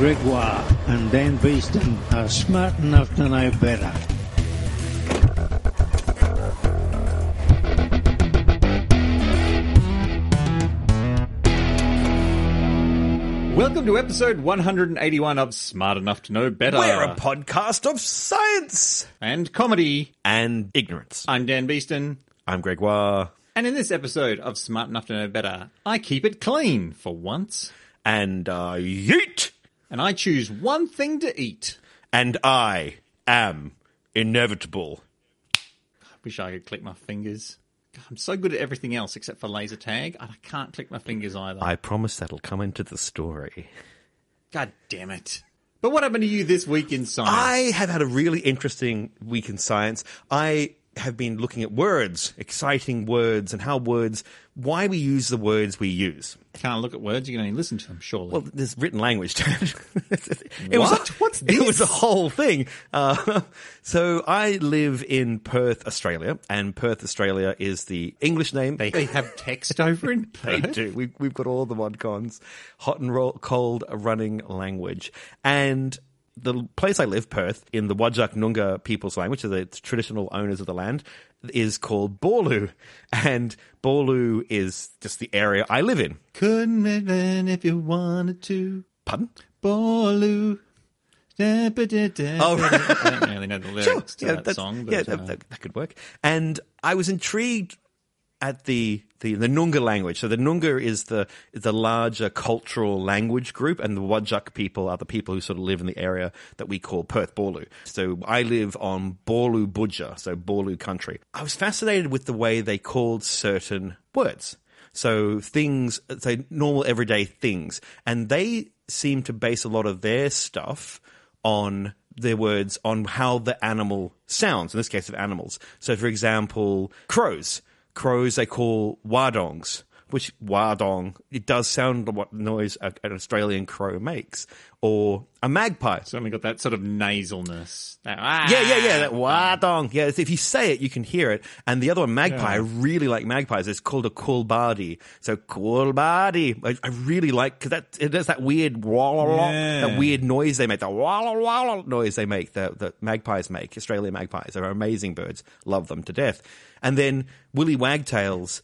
Gregoire and Dan Beeston are smart enough to know better. Welcome to episode 181 of Smart Enough to Know Better. We're a podcast of science and comedy. and ignorance. I'm Dan Beeston, I'm Gregoire, and in this episode of Smart Enough to Know Better, I keep it clean for once, and I yeet, and I choose one thing to eat. and I am inevitable. I Wish I could click my fingers. God, I'm so good at everything else except for laser tag, and I can't click my fingers either. I promise that'll come into the story. God damn it. But what happened to you this week in science? I have had a really interesting week in science. I have been looking at words, exciting words, and how words, why we use the words we use. can't look at words, you can only listen to them, surely. Well, there's written language it. Was What? a, What's It was a whole thing. Uh, so I live in Perth, Australia, and Perth, Australia is the English name. they, they have text over in They Perth? do. We've, we've got all the mod cons, hot and roll, cold running language. And the place I live, Perth, in the Wajak Noongar people's language, so the traditional owners of the land, is called Borlu. And Borlu is just the area I live in. Couldn't have been if you wanted to. Pardon? Bolu. Oh, right. I don't really know the lyrics to that that's- song, but yeah, uh, that, that, that could work. And I was intrigued at the, the, the Noongar language. So the Noongar is the the larger cultural language group, and the Wajak people are the people who sort of live in the area that we call Perth Borlu. So I live on Borlu Budja, so Borlu country. I was fascinated with the way they called certain words. So things, so normal everyday things, and they seem to base a lot of their stuff on their words on how the animal sounds. In this case, of animals. So, for example, crows. Crows they call wadongs, which wadong it does sound like what noise a- an Australian crow makes, or a magpie. Something got that sort of nasalness. That, ah, Yeah, yeah, yeah. That wadong. Yeah, if you say it, you can hear it. And the other one, magpie. I really like magpies. It's called a kulbadi. So kulbadi. I, I really like because that it does that weird wah, Yeah. that weird noise they make. The wah noise they make. The the magpies make. Australian magpies are amazing birds. Love them to death. And then willy wagtails.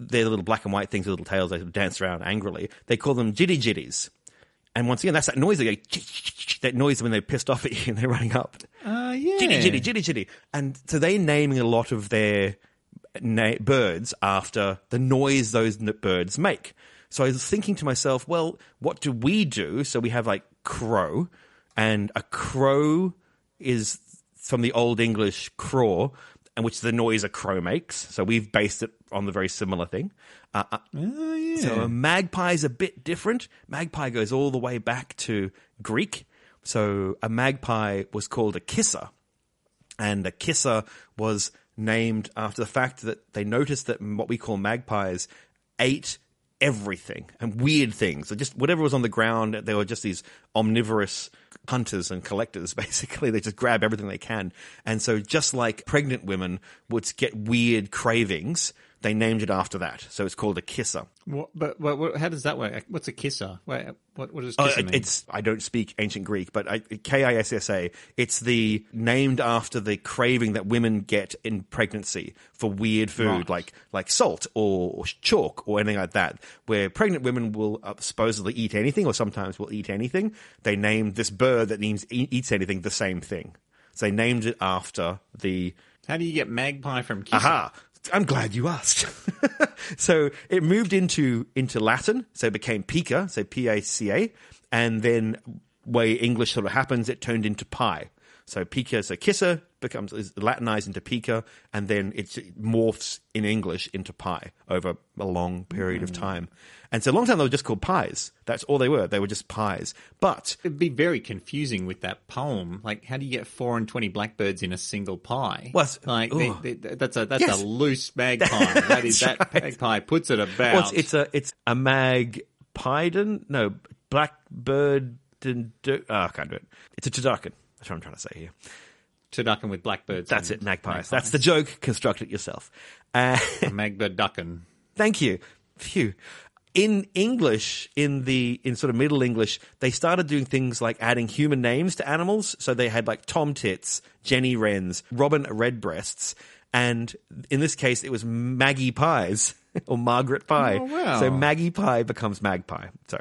They're the little black and white things with little tails. They dance around angrily. They call them jitty jitties. And once again, that's that noise they go, that noise when they're pissed off at you and they're running up. Uh, yeah. Jitty, jitty, jitty, jitty. And so they're naming a lot of their na- birds after the noise those n- birds make. So I was thinking to myself, well, what do we do? So we have like crow, and a crow is from the Old English craw, and which is the noise a crow makes. So we've based it on the very similar thing. Uh, uh, Oh, yeah. so a magpie is a bit different. Magpie goes all the way back to Greek. So a magpie was called a kissa, and a kissa was named after the fact that they noticed that what we call magpies ate everything and weird things. So just whatever was on the ground, they were just these omnivorous hunters and collectors, basically. They just grab everything they can. And so just like pregnant women would get weird cravings, they named it after that. So it's called a kissa. What, but, what, how does that work? What's a kisser? Wait, what, what does Uh, kisser it- mean? it's I don't speak ancient Greek, but K I S S A. It's the named after the craving that women get in pregnancy for weird food Right. like like salt or, or chalk or anything like that. Where pregnant women will uh, supposedly eat anything, or sometimes will eat anything. They named this bird that means eats anything the same thing. So they named it after the How do you get magpie from kisser? Aha! I'm glad you asked. so it moved into into Latin, so it became pica, so P A C A, and then way English sort of happens, it turned into pi. So pica, so kissa becomes is Latinized into pica, and then it's, it morphs in English into pie over a long period of mm. time. And so a long time they were just called pies. That's all they were. They were just pies. But It'd be very confusing with that poem. Like, how do you get four and twenty blackbirds in a single pie? Well, like they, they, that's a that's Yes. a loose magpie. that is that magpie puts it about. Well, it's, it's a it's a magpiden. No, blackbird. Oh, I can't do it. It's a turducken. That's what I'm trying to say here. turducken with blackbirds. That's it, magpies. That's the joke. Construct it yourself. Uh, magbird ducking. thank you. Phew. in English, in the in sort of Middle English, they started doing things like adding human names to animals. So they had like Tom Tits, Jenny Wrens, Robin Redbreasts, and in this case, it was Maggie Pies or Margaret Pie. Oh, wow. So Maggie Pie becomes Magpie. So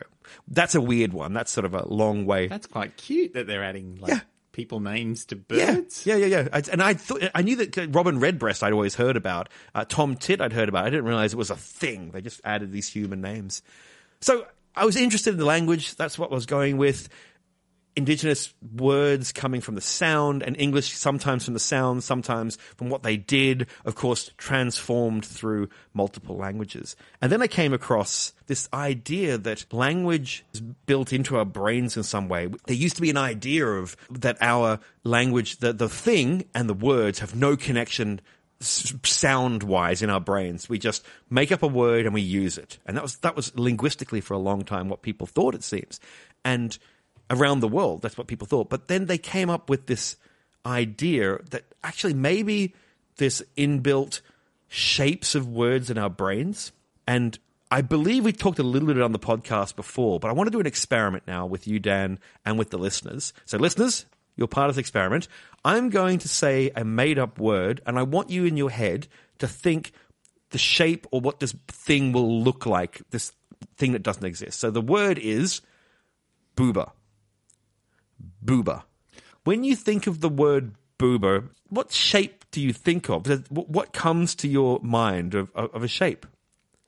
that's a weird one. That's sort of a long way. That's quite cute that they're adding like Yeah. People names to birds. yeah, yeah, yeah. I, and I thought I knew that uh, Robin Redbreast I'd always heard about. Uh, Tom Tit I'd heard about. I didn't realize it was a thing. They just added these human names. So I was interested in the language. That's what I was going with. Indigenous words coming from the sound, and English sometimes from the sound, sometimes from what they did, of course, transformed through multiple languages. And then I came across this idea that language is built into our brains in some way. There used to be an idea of that our language, the, the thing and the words have no connection sound wise in our brains. We just make up a word and we use it. And that was, that was linguistically for a long time what people thought it seems. And around the world, that's what people thought. But then they came up with this idea that actually maybe this inbuilt shapes of words in our brains. And I believe we talked a little bit on the podcast before, but I want to do an experiment now with you, Dan, and with the listeners. So, listeners, you're part of this experiment. I'm going to say a made up word, and I want you in your head to think the shape or what this thing will look like, this thing that doesn't exist. So, the word is booba. Booba. When you think of the word booba, what shape do you think of? What comes to your mind of, of a shape?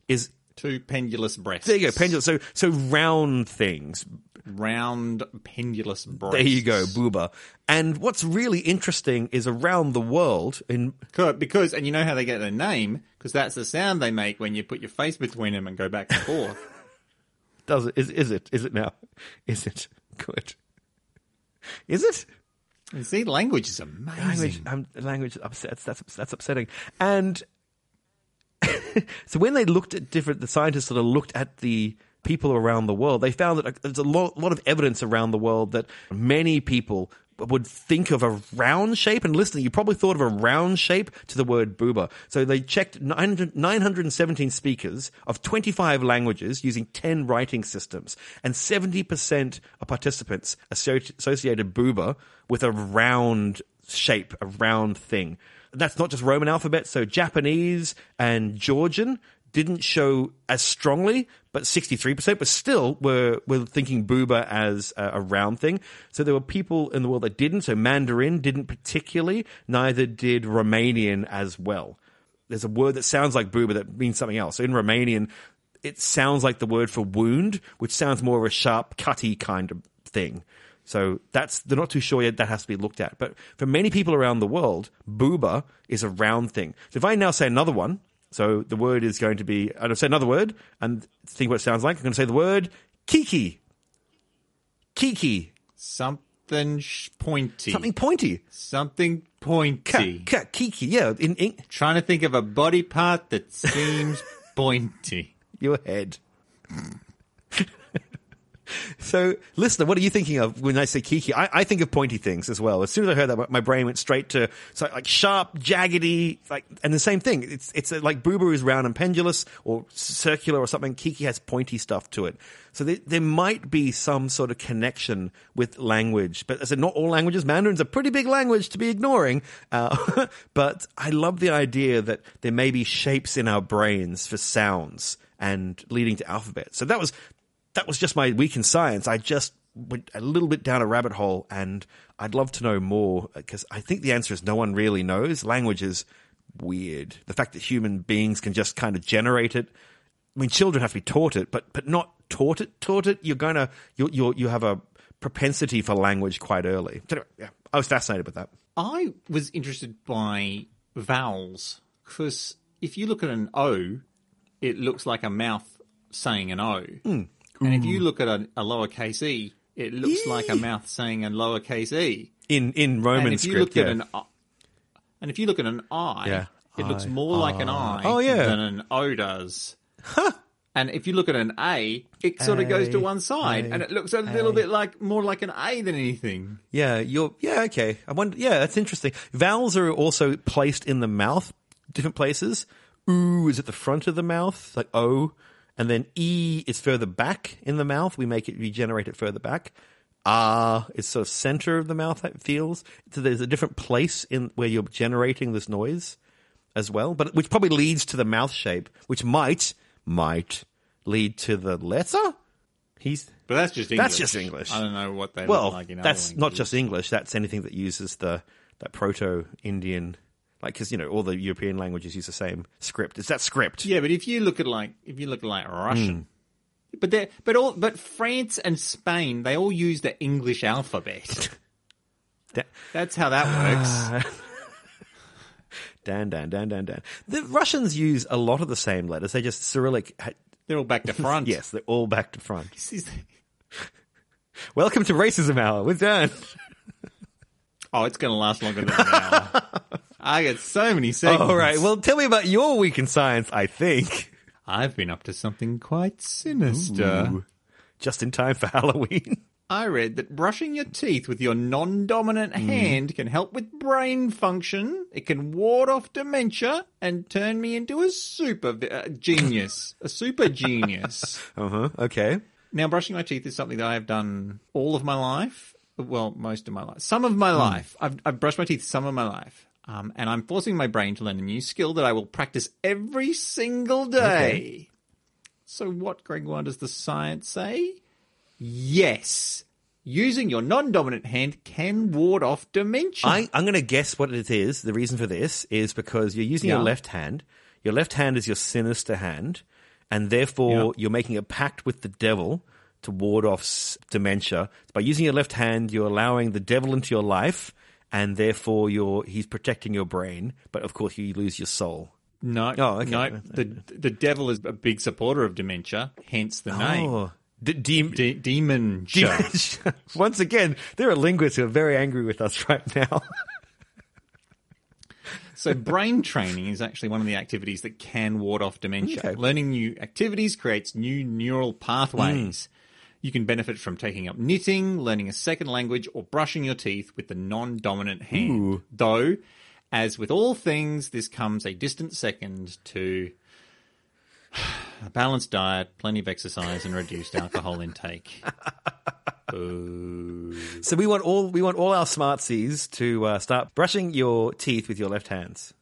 Is Two pendulous breasts. there you go, pendulous. So so round things. Round pendulous breasts. There you go, booba. And what's really interesting is around the world in Because, and you know how they get their name? Because that's the sound they make when you put your face between them and go back and forth. does it is is it is it now? Is it good? Is it? you see, language is amazing. language um, language upsets that's that's upsetting and so when they looked at different the scientists sort of looked at the people around the world they found that uh, there's a lot, lot of evidence around the world that many people would think of a round shape. And listen you probably thought of a round shape to the word booba. So they checked 900 917 speakers of 25 languages using 10 writing systems. And 70% of participants associated booba with a round shape a round thing. That's not just roman alphabet. So japanese and georgian didn't show as strongly, but 63%, but still were, were thinking booba as a, a round thing. So there were people in the world that didn't. So Mandarin didn't particularly, neither did Romanian as well. There's a word that sounds like booba that means something else. So in Romanian, it sounds like the word for wound, which sounds more of a sharp, cutty kind of thing. So that's they're not too sure yet. That has to be looked at. But for many people around the world, booba is a round thing. So if I now say another one, so the word is going to be I'm going to say another word and think what it sounds like. I'm going to say the word kiki. Kiki. Something sh- pointy. Something pointy. Something Ka, pointy. ka, kiki. Yeah, in, in Trying to think of a body part that seems pointy. your head. So, listener, what are you thinking of when I say kiki? I, I think of pointy things as well. As soon as I heard that, my brain went straight to so like sharp, jaggedy, like, and the same thing. It's it's like booba is round and pendulous or circular or something. Kiki has pointy stuff to it. So there, there might be some sort of connection with language, but as I said, not all languages. Mandarin's a pretty big language to be ignoring. Uh, but I love the idea that there may be shapes in our brains for sounds and leading to alphabet. So that was that was just my week in science. I just went a little bit down a rabbit hole, and I'd love to know more because I think the answer is no one really knows. Language is weird. The fact that human beings can just kind of generate it. I mean, children have to be taught it, but but not taught it. Taught it. You're gonna you you you have a propensity for language quite early. So anyway, yeah, I was fascinated with that. I was interested by vowels because if you look at an O, it looks like a mouth saying an O. Hmm. And if you mm. look at a, a lowercase e, it looks like a mouth saying a lowercase e. In in Roman And if you script, look at yeah. an I- and if you look at an I, Yeah. it looks I, more like an I Oh, yeah. than an O does. And if you look at an A, it sort of goes to one side, A, and it looks a little bit like more like an A than anything. Yeah, you're yeah, okay. I wonder yeah, that's interesting. Vowels are also placed in the mouth, different places. Ooh is at the front of the mouth, like O, and then E is further back in the mouth. We make it, we generate it further back. R is sort of center of the mouth. It feels so. There's a different place in where you're generating this noise as well, but which probably leads to the mouth shape, which might might lead to the letter. He's But that's just English. That's just English. I don't know what they well, look like in other that's not just English. That's anything that uses the that Proto-Indian, like because you know all the European languages use the same script. It's that script. Yeah, but if you look at like if you look at like. Russian, hmm. but they but all but France and Spain they all use the English alphabet. Da- That's how that works. Dan, Dan, Dan, Dan, Dan. The Russians use a lot of the same letters. They just Cyrillic. They're all back to front. Yes, they're all back to front. Welcome to Racism Hour. We're done. Oh, it's going to last longer than an hour. I get so many segments. All right. Well, tell me about your week in science. I think I've been up to something quite sinister. Ooh. just in time for Halloween. I read that brushing your teeth with your non-dominant Hmm. hand can help with brain function. It can ward off dementia and turn me into a super vi- uh, genius, a super genius. Uh huh. Okay. Now, brushing my teeth is something that I have done all of my life. Well, most of my life. Some of my life. I've, I've brushed my teeth some of my life. Um, and I'm forcing my brain to learn a new skill that I will practice every single day. So, what, Gregoire, does the science say? Yes. Using your non dominant hand can ward off dementia. I, I'm going to guess what it is. The reason for this is because you're using your left hand. Your left hand is your sinister hand, and therefore Yeah. you're making a pact with the devil to ward off dementia. By using your left hand, you're allowing the devil into your life, and therefore you're he's protecting your brain. But of course, you lose your soul. no, Oh, okay. no. The, the devil is a big supporter of dementia, hence the oh. name. Oh, D- dem- De- demon show. Once again, there are linguists who are very angry with us right now. So, brain training is actually one of the activities that can ward off dementia. Okay. Learning new activities creates new neural pathways. Hmm. You can benefit from taking up knitting, learning a second language, or brushing your teeth with the non dominant hand. Ooh. Though, as with all things, this comes a distant second to a balanced diet, plenty of exercise, and reduced alcohol intake. Boo. So we want all we want all our smartsies to uh, start brushing your teeth with your left hands.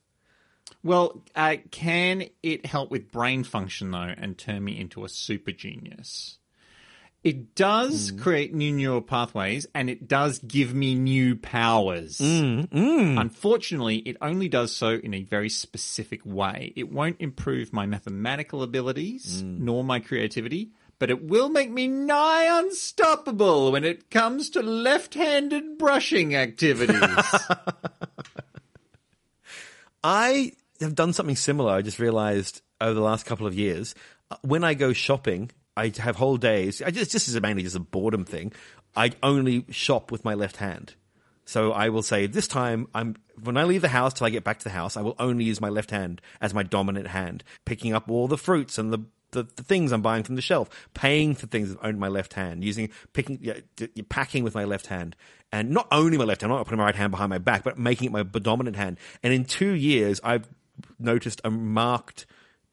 Well, uh, can it help with brain function though, and turn me into a super genius? It does mm. create new neural pathways, and it does give me new powers. Mm, mm. Unfortunately, it only does so in a very specific way. It won't improve my mathematical abilities nor my creativity, but it will make me nigh unstoppable when it comes to left-handed brushing activities. I have done something similar. I just realized over the last couple of years, uh, when I go shopping, I have whole days. I just this is mainly just a boredom thing. I only shop with my left hand. So I will say this time I'm when I leave the house till I get back to the house, I will only use my left hand as my dominant hand, picking up all the fruits and the the, the things I'm buying from the shelf, paying for things with only my left hand, using picking, yeah, d- packing with my left hand, and not only my left hand, I'm not putting my right hand behind my back, but making it my dominant hand. And in two years, I've noticed a marked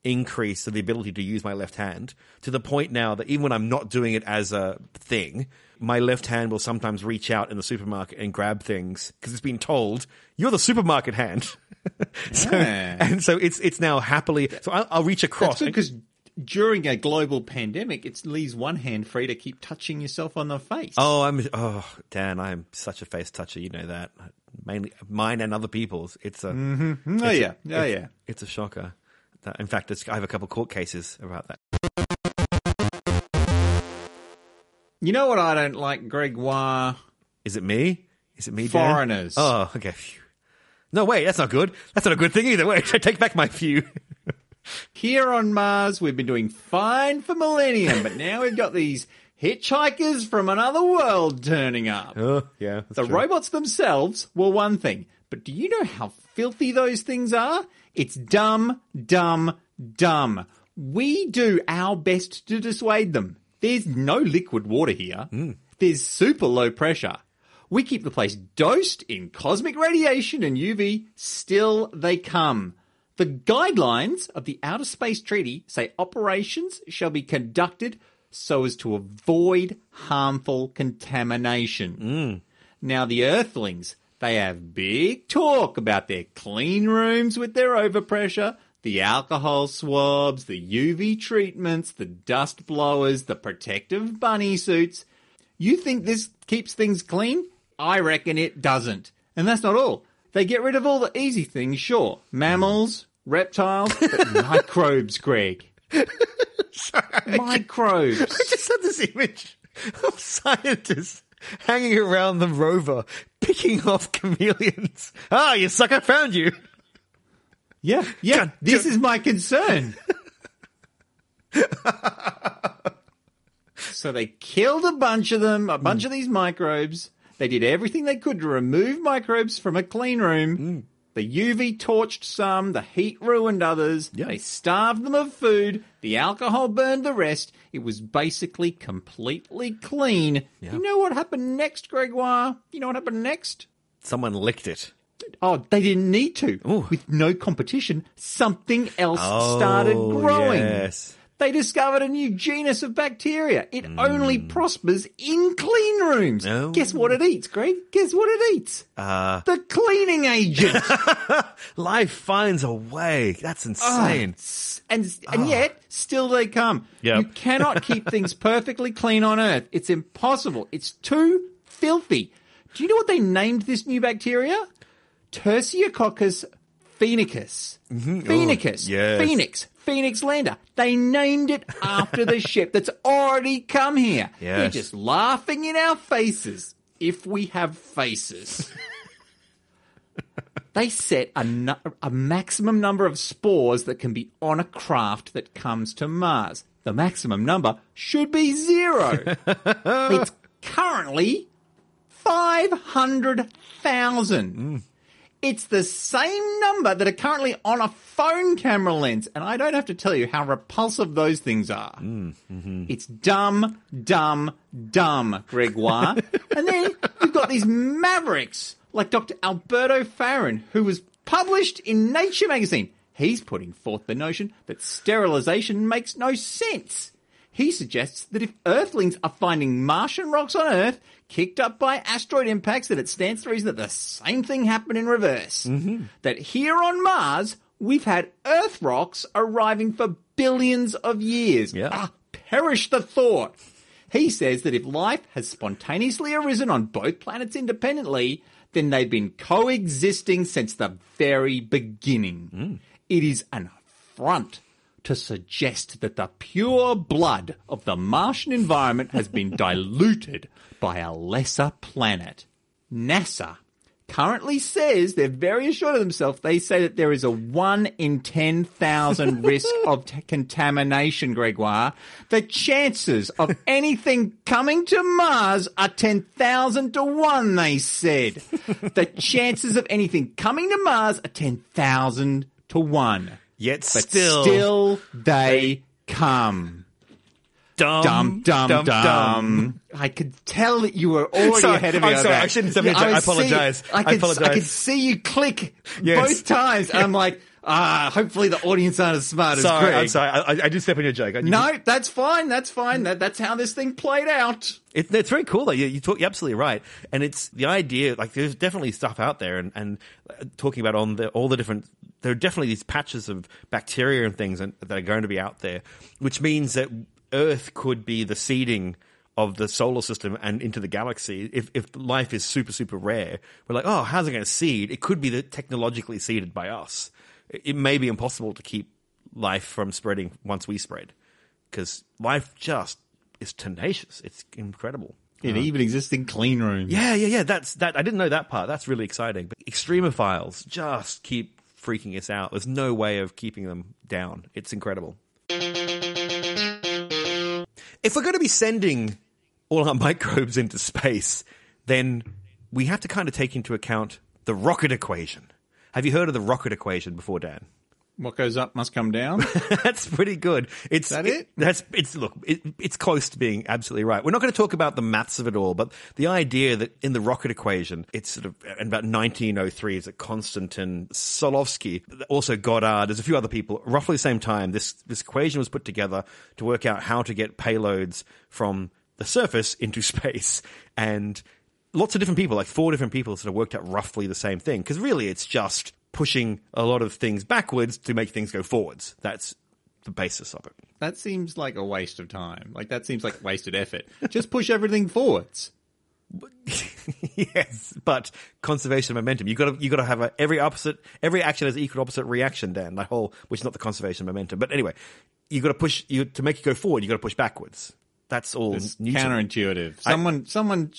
increase of the ability to use my left hand to the point now that even when I'm not doing it as a thing, my left hand will sometimes reach out in the supermarket and grab things because it's been told you're the supermarket hand. so, Yeah. and so it's it's now happily. So I'll, I'll reach across. because during a global pandemic, it leaves one hand free to keep touching yourself on the face. Oh, I'm oh Dan, I am such a face toucher. You know that mainly mine and other people's. It's a mm-hmm. oh yeah, oh it's, yeah. It's a shocker. That, in fact, it's, I have a couple court cases about that. You know what I don't like, Gregoire? Is it me? Is it me? Dan? Foreigners. Oh, okay. Phew. No, wait, that's not good. That's not a good thing either. Wait, I take back my few. Here on Mars, we've been doing fine for millennium, but now we've got these hitchhikers from another world turning up. Oh, yeah. The true. robots themselves were one thing, but do you know how filthy those things are? It's dumb, dumb, dumb. We do our best to dissuade them. There's no liquid water here. Hmm. There's super low pressure. We keep the place dosed in cosmic radiation and UV. Still, they come. The guidelines of the Outer Space Treaty say operations shall be conducted so as to avoid harmful contamination. Hmm. Now, the Earthlings, they have big talk about their clean rooms with their overpressure, the alcohol swabs, the UV treatments, the dust blowers, the protective bunny suits. You think this keeps things clean? I reckon it doesn't. And that's not all. They get rid of all the easy things, sure. Mammals, reptiles, but microbes, Greg. Sorry, Microbes. I just had this image of scientists hanging around the rover, picking off chameleons. Ah, you sucker, found you. Yeah, yeah. God, this God. is my concern. so they killed a bunch of them, a bunch of these microbes. They did everything they could to remove microbes from a clean room. Hmm. The UV torched some, the heat ruined others. Yeah. They starved them of food. The alcohol burned the rest. It was basically completely clean. You know what happened next, Gregoire? You know what happened next? Someone licked it. Oh, they didn't need to. Ooh. With no competition, something else started Oh, growing. yes. They discovered a new genus of bacteria. It only hmm. prospers in clean rooms. Oh. Guess what it eats, Greg? Guess what it eats? Uh, the cleaning agent. life finds a way. That's ah, insane. and and ah. yet, still they come. Yep. You cannot keep things perfectly clean on Earth. It's impossible. It's too filthy. Do you know what they named this new bacteria? Tersicoccus phoenicus. Mm-hmm. Oh, phoenicus. Oh, yes. Phoenix. Phoenix lander. They named it after the ship that's already come here. They're just laughing in our faces. If we have faces. they set a, nu- a maximum number of spores that can be on a craft that comes to Mars. The maximum number should be zero. it's currently 500,000. Mm. It's the same number that are currently on a phone camera lens. And I don't have to tell you how repulsive those things are. Mm, mm-hmm. It's dumb, dumb, dumb, Gregoire. and then you've got these mavericks like Dr. Alberto Fairén, who was published in Nature magazine. He's putting forth the notion that sterilization makes no sense. He suggests that if Earthlings are finding Martian rocks on Earth kicked up by asteroid impacts, that it stands to reason that the same thing happened in reverse. That here on Mars, we've had Earth rocks arriving for billions of years. Yeah. Ah, perish the thought. He says that if life has spontaneously arisen on both planets independently, then they've been coexisting since the very beginning. It is an affront to suggest that the pure blood of the Martian environment has been diluted by a lesser planet. NASA currently says they're very assured of themselves. They say that there is a 1 in 10,000 risk of t- contamination, Gregoire. The chances of anything coming to Mars are 10,000 to 1, they said. the chances of anything coming to Mars are 10,000 to 1. Yet But still, still, they come. dumb, dumb, dumb, dumb. I could tell that you were already Sorry, ahead of me. I'm on sorry, that. I shouldn't have Yeah, I was apologize. seeing- I, I could, apologize. I could see you click Yes. both times. and I'm like, ah, hopefully the audience aren't as smart Sorry, as Greg. I'm sorry. I, I- I did step on your joke. You No, that's fine. That's fine. That, that's how this thing played out. It, it's very cool though. You, you talk, you're absolutely right, and it's the idea. Like, there's definitely stuff out there, and, and uh, talking about on the, all the different. There are definitely these patches of bacteria and things that are going to be out there, which means that Earth could be the seeding of the solar system and into the galaxy. If if life is super super rare, we're like, oh, how's it going to seed? It could be the technologically seeded by us. It, it may be impossible to keep life from spreading once we spread, because life just is tenacious. It's incredible. It uh-huh. even exists in clean rooms. Yeah, yeah, yeah. That's that. I didn't know that part. That's really exciting. But extremophiles just keep freaking us out. There's no way of keeping them down. It's incredible. If we're going to be sending all our microbes into space, then we have to kind of take into account the rocket equation. Have you heard of the rocket equation before, Dan? What goes up must come down. that's pretty good. It's that it? That's it's look. It, it's close to being absolutely right. We're not going to talk about the maths of it all, but the idea that in the rocket equation, it's sort of in about 1903 is that Konstantin Tsiolkovsky, also Goddard, there's a few other people, roughly the same time. This this equation was put together to work out how to get payloads from the surface into space, and lots of different people, like four different people, sort of worked out roughly the same thing. Because really, it's just pushing a lot of things backwards to make things go forwards. That's the basis of it. That seems like a waste of time. Like that seems like wasted effort. Just push everything forwards. yes, but conservation of momentum. You got to you got to have a, every opposite every action has equal opposite reaction. Dan, that whole which is not the conservation of momentum. But anyway, you got to push you to make it go forward. You got to push backwards. That's all It's counterintuitive. Someone, someone,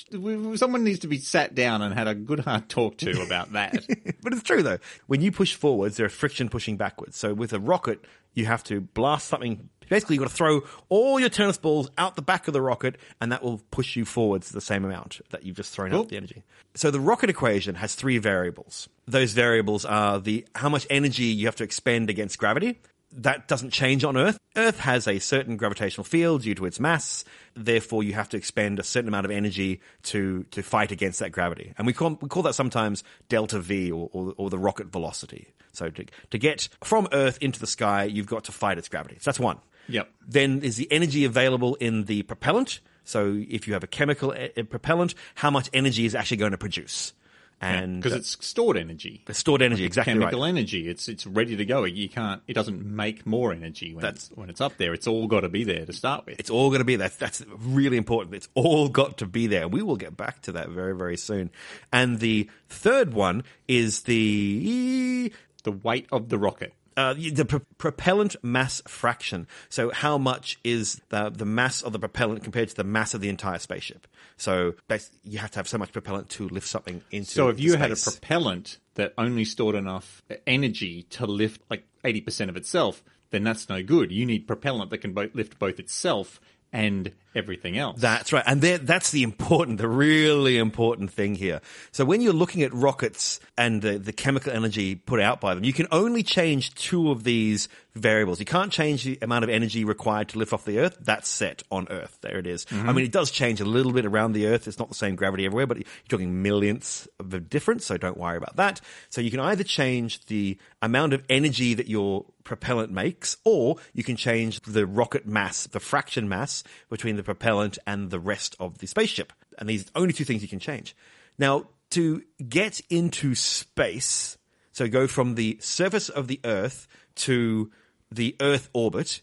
someone needs to be sat down and had a good hard talk to about that. but it's true though. When you push forwards, there's friction pushing backwards. So with a rocket, you have to blast something. Basically, you've got to throw all your tennis balls out the back of the rocket, and that will push you forwards the same amount that you've just thrown Cool. out the energy. So the rocket equation has three variables. Those variables are the how much energy you have to expend against gravity. That doesn't change on Earth. Earth has a certain gravitational field due to its mass. Therefore, you have to expend a certain amount of energy to, to fight against that gravity. And we call, we call that sometimes delta V or, or, or the rocket velocity. So to, to get from Earth into the sky, you've got to fight its gravity. So that's one. Yep. Then is the energy available in the propellant. So if you have a chemical uh, propellant, how much energy is actually going to produce? And because uh, it's stored energy, it's stored energy, exactly chemical right. energy. It's it's ready to go. You can't. It doesn't make more energy when That's- it's when it's up there. It's all got to be there to start with. It's all going to be that's that's really important. It's all got to be there. We will get back to that very very soon. And the third one is the the weight of the rocket. Uh, the pro- propellant mass fraction. So how much is the the mass of the propellant compared to the mass of the entire spaceship? So you have to have so much propellant to lift something into. So if you had a propellant that only stored enough energy to lift like eighty percent of itself, then that's no good. You need propellant that can both lift both itself and everything else. That's right. And that's the important, the really important thing here. So when you're looking at rockets and the, the chemical energy put out by them, you can only change two of these variables. You can't change the amount of energy required to lift off the Earth. That's set on Earth. There it is. I mm-hmm. mean, it does change a little bit around the Earth. It's not the same gravity everywhere, but you're talking millionths of a difference. So don't worry about that. So you can either change the amount of energy that your propellant makes, or you can change the rocket mass, the fraction mass between the propellant and the rest of the spaceship. And these are the only two things you can change. Now, to get into space, so go from the surface of the Earth to the Earth orbit,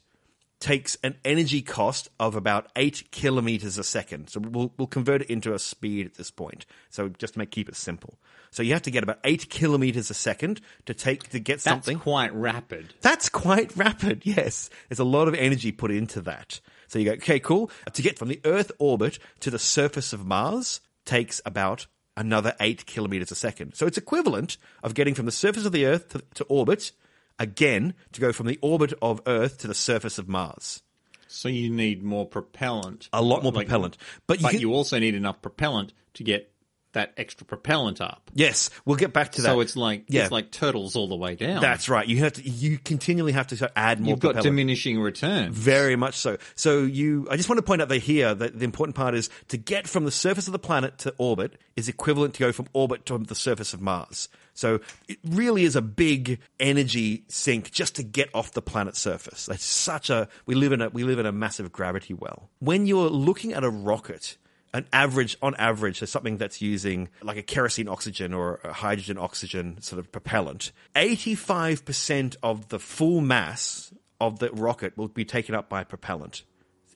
takes an energy cost of about eight kilometers a second. So we'll, we'll convert it into a speed at this point. So just to make keep it simple. So you have to get about eight kilometers a second to take to get that's something. That's quite rapid. That's quite rapid, yes. There's a lot of energy put into that. So you go, okay, cool. To get from the Earth orbit to the surface of Mars takes about another eight kilometers a second. So it's equivalent of getting from the surface of the Earth to, to orbit, again, to go from the orbit of Earth to the surface of Mars. So you need more propellant. A lot more propellant. But But you you, also need enough propellant to get that extra propellant up. Yes, we'll get back to that. So it's like Yeah. it's like turtles all the way down. That's right. You have to, you continually have to add more You've got propellant. diminishing returns. Very much so. So you, I just want to point out that here that the important part is to get from the surface of the planet to orbit is equivalent to go from orbit to the surface of Mars. So it really is a big energy sink just to get off the planet's surface. That's such a we live in a we live in a massive gravity well. When you're looking at a rocket, an average on average so something that's using like a kerosene oxygen or a hydrogen oxygen sort of propellant 85% of the full mass of the rocket will be taken up by propellant.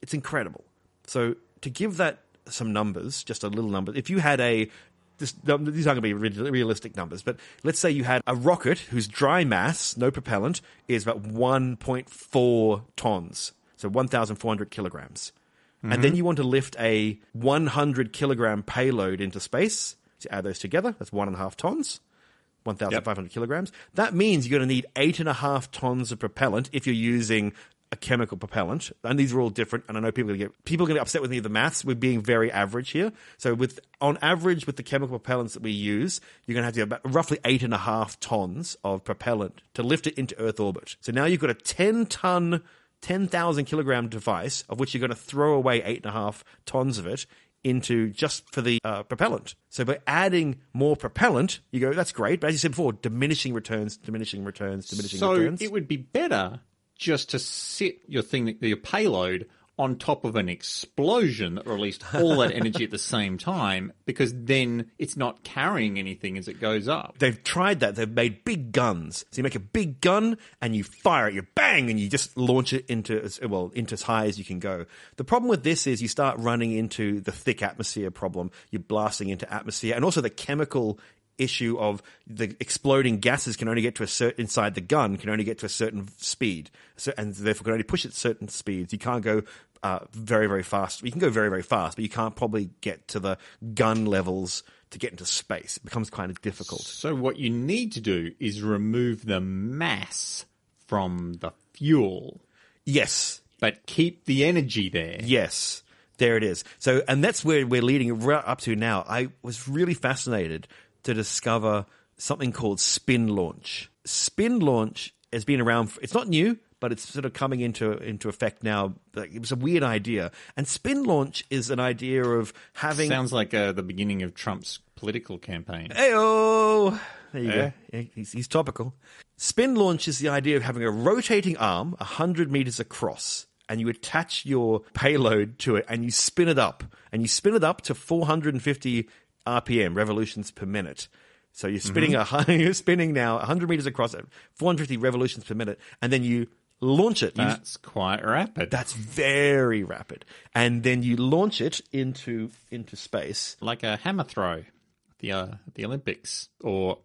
It's incredible. So to give that some numbers just a little number if you had a this, these aren't going to be realistic numbers, but let's say you had a rocket whose dry mass, no propellant, is about 1.4 tons, so 1,400 kilograms and then mm-hmm. you want to lift a 100 kilogram payload into space. So add those together, that's one and a half tons, 1,500 kilograms. That means you're going to need eight and a half tons of propellant if you're using a chemical propellant, and these are all different. And I know people are gonna get people are going to get upset with me the maths. We're being very average here. So with on average with the chemical propellants that we use, you're going to have to have about roughly eight and a half tons of propellant to lift it into Earth orbit. So now you've got a ten ton. 10,000 kilogram device of which you're going to throw away eight and a half tons of it into just for the uh, propellant. So by adding more propellant, you go, that's great. But as you said before, diminishing returns, diminishing returns, diminishing So returns. it would be better just to sit your thing, your payload, on top of an explosion that released all that energy at the same time, because then it's not carrying anything as it goes up. They've tried that. They've made big guns. So you make a big gun and you fire it, you bang, and you just launch it into as well into as high as you can go. The problem with this is you start running into the thick atmosphere problem. You're blasting into atmosphere, and also the chemical issue of the exploding gases can only get to a certain inside the gun can only get to a certain speed, so, and therefore can only push at certain speeds. You can't go uh, very very fast. You can go very very fast, but you can't probably get to the gun levels to get into space. It becomes kind of difficult. So what you need to do is remove the mass from the fuel, Yes, but keep the energy there. Yes, there it is. So, and that's where we're leading right up to now. I was really fascinated to discover something called spin launch. Spin launch has been around. For, it's not new, but it's sort of coming into into effect now. It was a weird idea, and spin launch is an idea of having. Sounds like uh, the beginning of Trump's political campaign. Heyo! There you Eh? go. He's, he's topical. Spin launch is the idea of having a rotating arm 100 meters across, and you attach your payload to it and you spin it up. And you spin it up to 450 RPM, revolutions per minute. So you're spinning a you're spinning now 100 meters across at 450 revolutions per minute, and then you launch it. You- That's quite rapid. that's very rapid. And then you launch it into into space. like a hammer throw, the uh, the Olympics, or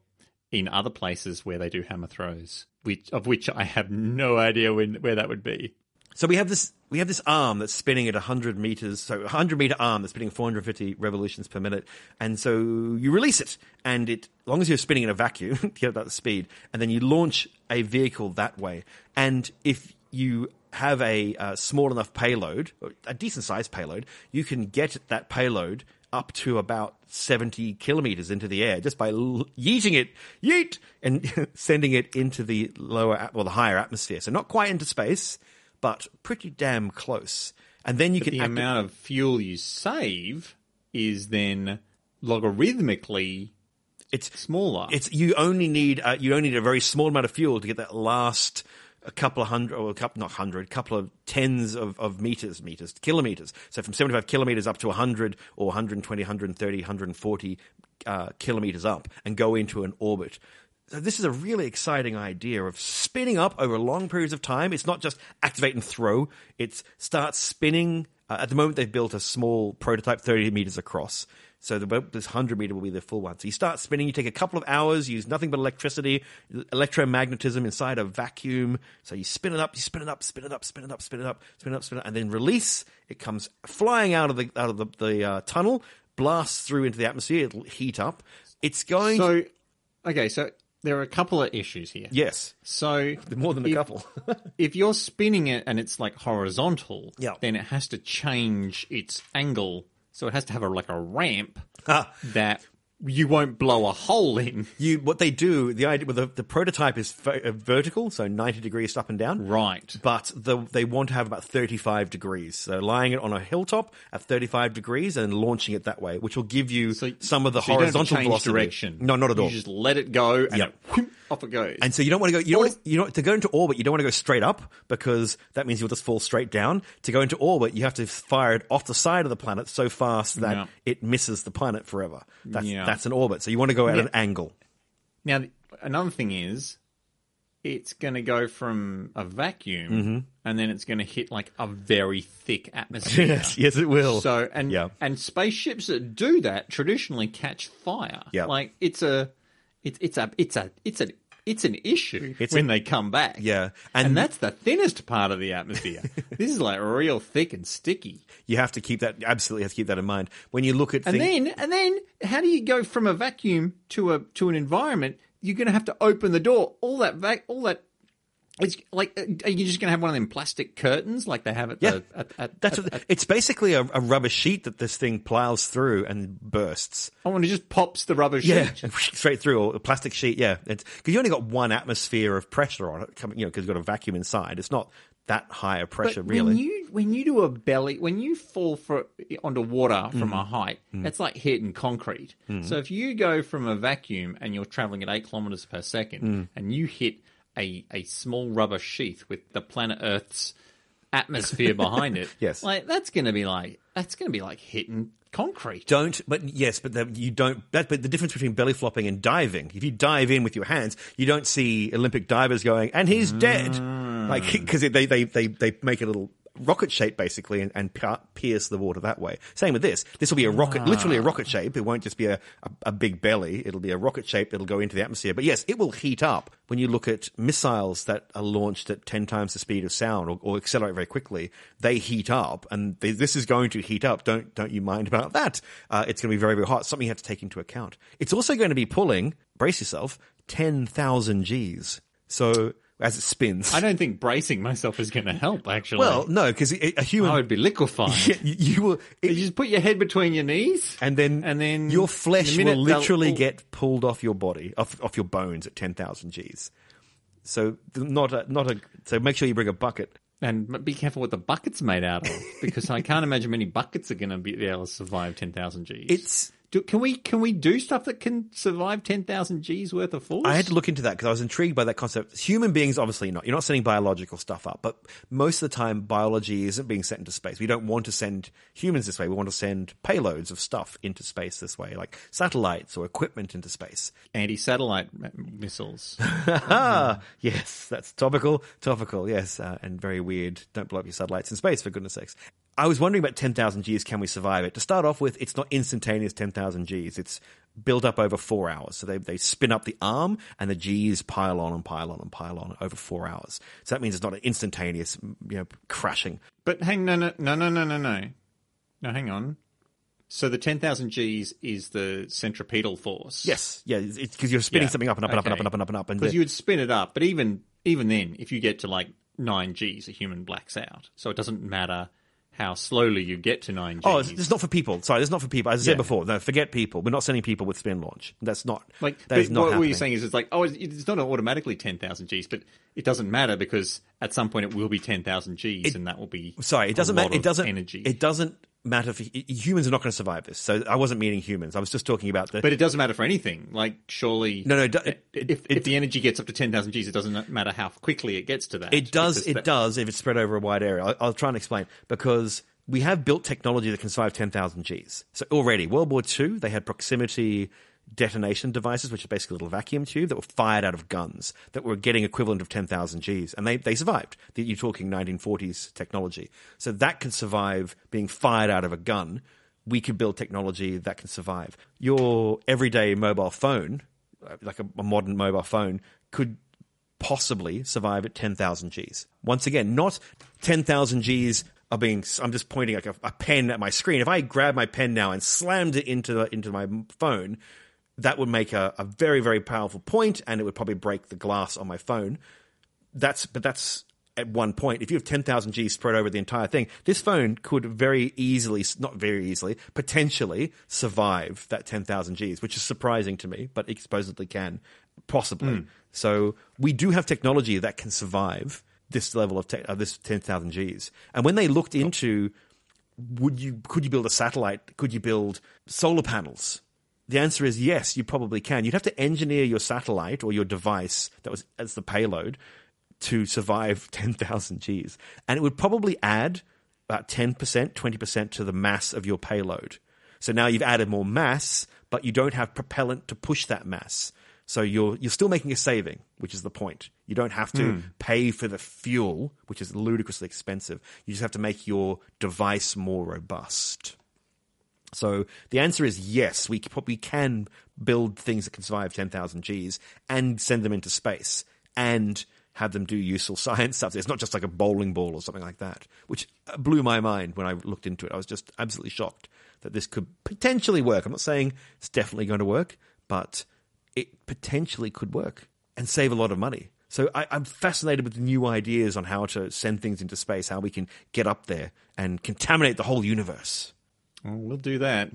in other places where they do hammer throws, which of which I have no idea when, where that would be. So we have this we have this arm that's spinning at 100 meters, so a 100 meter arm that's spinning 450 revolutions per minute, and so you release it, and it, as long as you're spinning in a vacuum, to get that speed, and then you launch a vehicle that way. And if you have a uh, small enough payload, a decent sized payload, you can get that payload up to about 70 kilometers into the air just by yeeting it, yeet, and sending it into the lower, well, the higher atmosphere. So not quite into space, but pretty damn close. And then you can The amount of fuel you save is then logarithmically it's smaller. it's you only need uh, you only need a very small amount of fuel to get that last a couple of hundred or a couple not hundred couple of tens of, of meters meters kilometers so from 75 kilometers up to 100 or 120 130 140 uh, kilometers up and go into an orbit so this is a really exciting idea of spinning up over long periods of time. It's not just activate and throw. It starts spinning. Uh, at the moment, they've built a small prototype, 30 meters across. So the, this 100 meter will be the full one. So you start spinning. You take a couple of hours. Use nothing but electricity, electromagnetism inside a vacuum. So you spin it up. You spin it up. Spin it up. Spin it up. Spin it up. Spin it up. Spin it up. And then release. It comes flying out of the out of the, the uh, tunnel, blasts through into the atmosphere. It'll heat up. It's going. so okay. So there are a couple of issues here. yes, So more than a if- couple. if you're spinning it and it's like horizontal, Yeah. then it has to change its angle. So it has to have a like a ramp Ah. that you won't blow a hole in. you what they do the idea well, the, the prototype is v- uh, vertical so 90 degrees up and down Right. but the, they want to have about 35 degrees so lying it on a hilltop at 35 degrees and launching it that way which will give you So some of the so horizontal velocity direction. no not at all You just let it go and Yep. it, whoop, off it goes. and so you don't want to go you don't want to, you know to go into orbit you don't want to go straight up because that means you'll just fall straight down to go into orbit you have to fire it off the side of the planet so fast that Yeah. it misses the planet forever that's Yeah. that's an orbit so you want to go at Yeah. an angle now another thing is, it's going to go from a vacuum Mm-hmm. and then it's going to hit like a very thick atmosphere. yes yes it will So and Yeah. and spaceships that do that traditionally catch fire. Yeah. like it's a it's it's a it's a it's a it's an issue It's when a- they come back. Yeah, and, and- that's the thinnest part of the atmosphere. this is like real thick and sticky. you have to keep that absolutely have to keep that in mind when you look at And things. then and then how do you go from a vacuum to a to an environment? You're going to have to open the door. All that vac all that It's like, uh, are you just going to have one of them plastic curtains like they have at Yeah. the? At, at, That's at, what, it's basically a, a rubber sheet that this thing plows through and bursts. oh, and it just pops the rubber sheet. Yeah, straight through or a plastic sheet. Yeah, because you only got one atmosphere of pressure on it, coming, you know, because you've got a vacuum inside. It's not that high a pressure, But really. when you when you do a belly when you fall for onto water from Mm. a height, it's like hitting concrete. So if you go from a vacuum and you're traveling at eight kilometers per second, Mm. and you hit a a small rubber sheath with the planet Earth's atmosphere behind it, Yes. like that's going to be like that's going to be like hitting concrete. don't, but yes, but the, you don't. That, but the difference between belly flopping and diving, if you dive in with your hands, you don't see Olympic divers going, and he's dead, mm. like because they, they they they make a little rocket shape basically and, and pierce the water that way. Same with this. This will be a rocket, literally a rocket shape. It won't just be a, a, a big belly. It'll be a rocket shape that'll go into the atmosphere. But yes, it will heat up when you look at missiles that are launched at 10 times the speed of sound or, or accelerate very quickly. They heat up and they, this is going to heat up. Don't, don't you mind about that? Uh, it's going to be very, very hot. Something you have to take into account. It's also going to be pulling, brace yourself, 10,000 Gs. So as it spins. I don't think bracing myself is going to help. Actually, well, no, because a human I would be liquefied. you, you will, You just put your head between your knees, and then and then your flesh the will literally get pulled off your body, off off your bones at ten thousand Gs. So not a not a. So make sure you bring a bucket. And be careful what the bucket's made out of, because I can't imagine many buckets are going to be able to survive ten thousand Gs. It's do, can we can we do stuff that can survive ten thousand Gs worth of force? I had to look into that because I was intrigued by that concept. Human beings, obviously not. You're not sending biological stuff up, but most of the time, biology isn't being sent into space. We don't want to send humans this way. We want to send payloads of stuff into space this way, like satellites or equipment into space. anti-satellite m- missiles. Ah, yes, that's topical. Topical, yes, uh, and very weird. Don't blow up your satellites in space, for goodness sakes. I was wondering about 10,000 Gs. Can we survive it? To start off with, it's not instantaneous 10,000 Gs. It's built up over four hours. So they, they spin up the arm and the Gs pile on and pile on and pile on over four hours. So that means it's not an instantaneous, you know, crashing. But hang, no, no, no, no, no, no, no. Hang on. So the 10,000 Gs is the centripetal force. Yes. Yeah. It's because you're spinning yeah. something up and up and up and up and up and up and up. Because you would spin it up. But even, even then, if you get to like nine Gs, a human blacks out. So it doesn't matter how slowly you get to nine Gs. Oh, it's, it's not for people. Sorry, it's not for people. As I said before, no, forget people. We're not sending people with spin launch. That's not Like, that is not what, what happening. you're saying is, it's like, oh, it's, not automatically 10,000 Gs, but it doesn't matter because at some point it will be 10,000 Gs and that will be. Sorry, it doesn't matter. It doesn't. Energy. It doesn't matter for humans are not going to survive this. So I wasn't meaning humans. I was just talking about the. but it doesn't matter for anything. Like, surely. no, no. It, it, if, if the energy gets up to 10,000 Gs, it doesn't matter how quickly it gets to that. it does. It that- does if it's spread over a wide area. I'll, I'll try and explain because we have built technology that can survive ten thousand Gs. So already, World War II, they had proximity detonation devices, which are basically a little vacuum tube that were fired out of guns that were getting equivalent of 10,000 Gs. And they, they survived. You're talking 1940s technology. So that can survive being fired out of a gun. We could build technology that can survive. Your everyday mobile phone, uh, like a, a modern mobile phone, could possibly survive at 10,000 Gs. Once again, not 10,000 Gs are being, I'm just pointing like a, a pen at my screen. If I grab my pen now and slammed it into, the, into my phone, that would make a, a very, very powerful point and it would probably break the glass on my phone. That's, but that's at one point. If you have 10,000 Gs spread over the entire thing, this phone could very easily, not very easily, potentially survive that 10,000 Gs, which is surprising to me, but it supposedly can, possibly. So we do have technology that can survive this level of te- uh, this 10,000 Gs. And when they looked into would you could you build a satellite? Could you build solar panels? The answer is yes, you probably can. You'd have to engineer your satellite or your device that was as the payload to survive 10,000 Gs. And it would probably add about 10%, 20% to the mass of your payload. So now you've added more mass, but you don't have propellant to push that mass. So you're you're still making a saving, which is the point. You don't have to hmm. pay for the fuel, which is ludicrously expensive. You just have to make your device more robust. So the answer is yes, we probably can build things that can survive 10,000 Gs and send them into space and have them do useful science stuff. It's not just like a bowling ball or something like that, which uh, blew my mind when I looked into it. I was just absolutely shocked that this could potentially work. I'm not saying it's definitely going to work, but it potentially could work and save a lot of money. So I, I'm fascinated with new ideas on how to send things into space, how we can get up there and contaminate the whole universe. Well, we'll do that.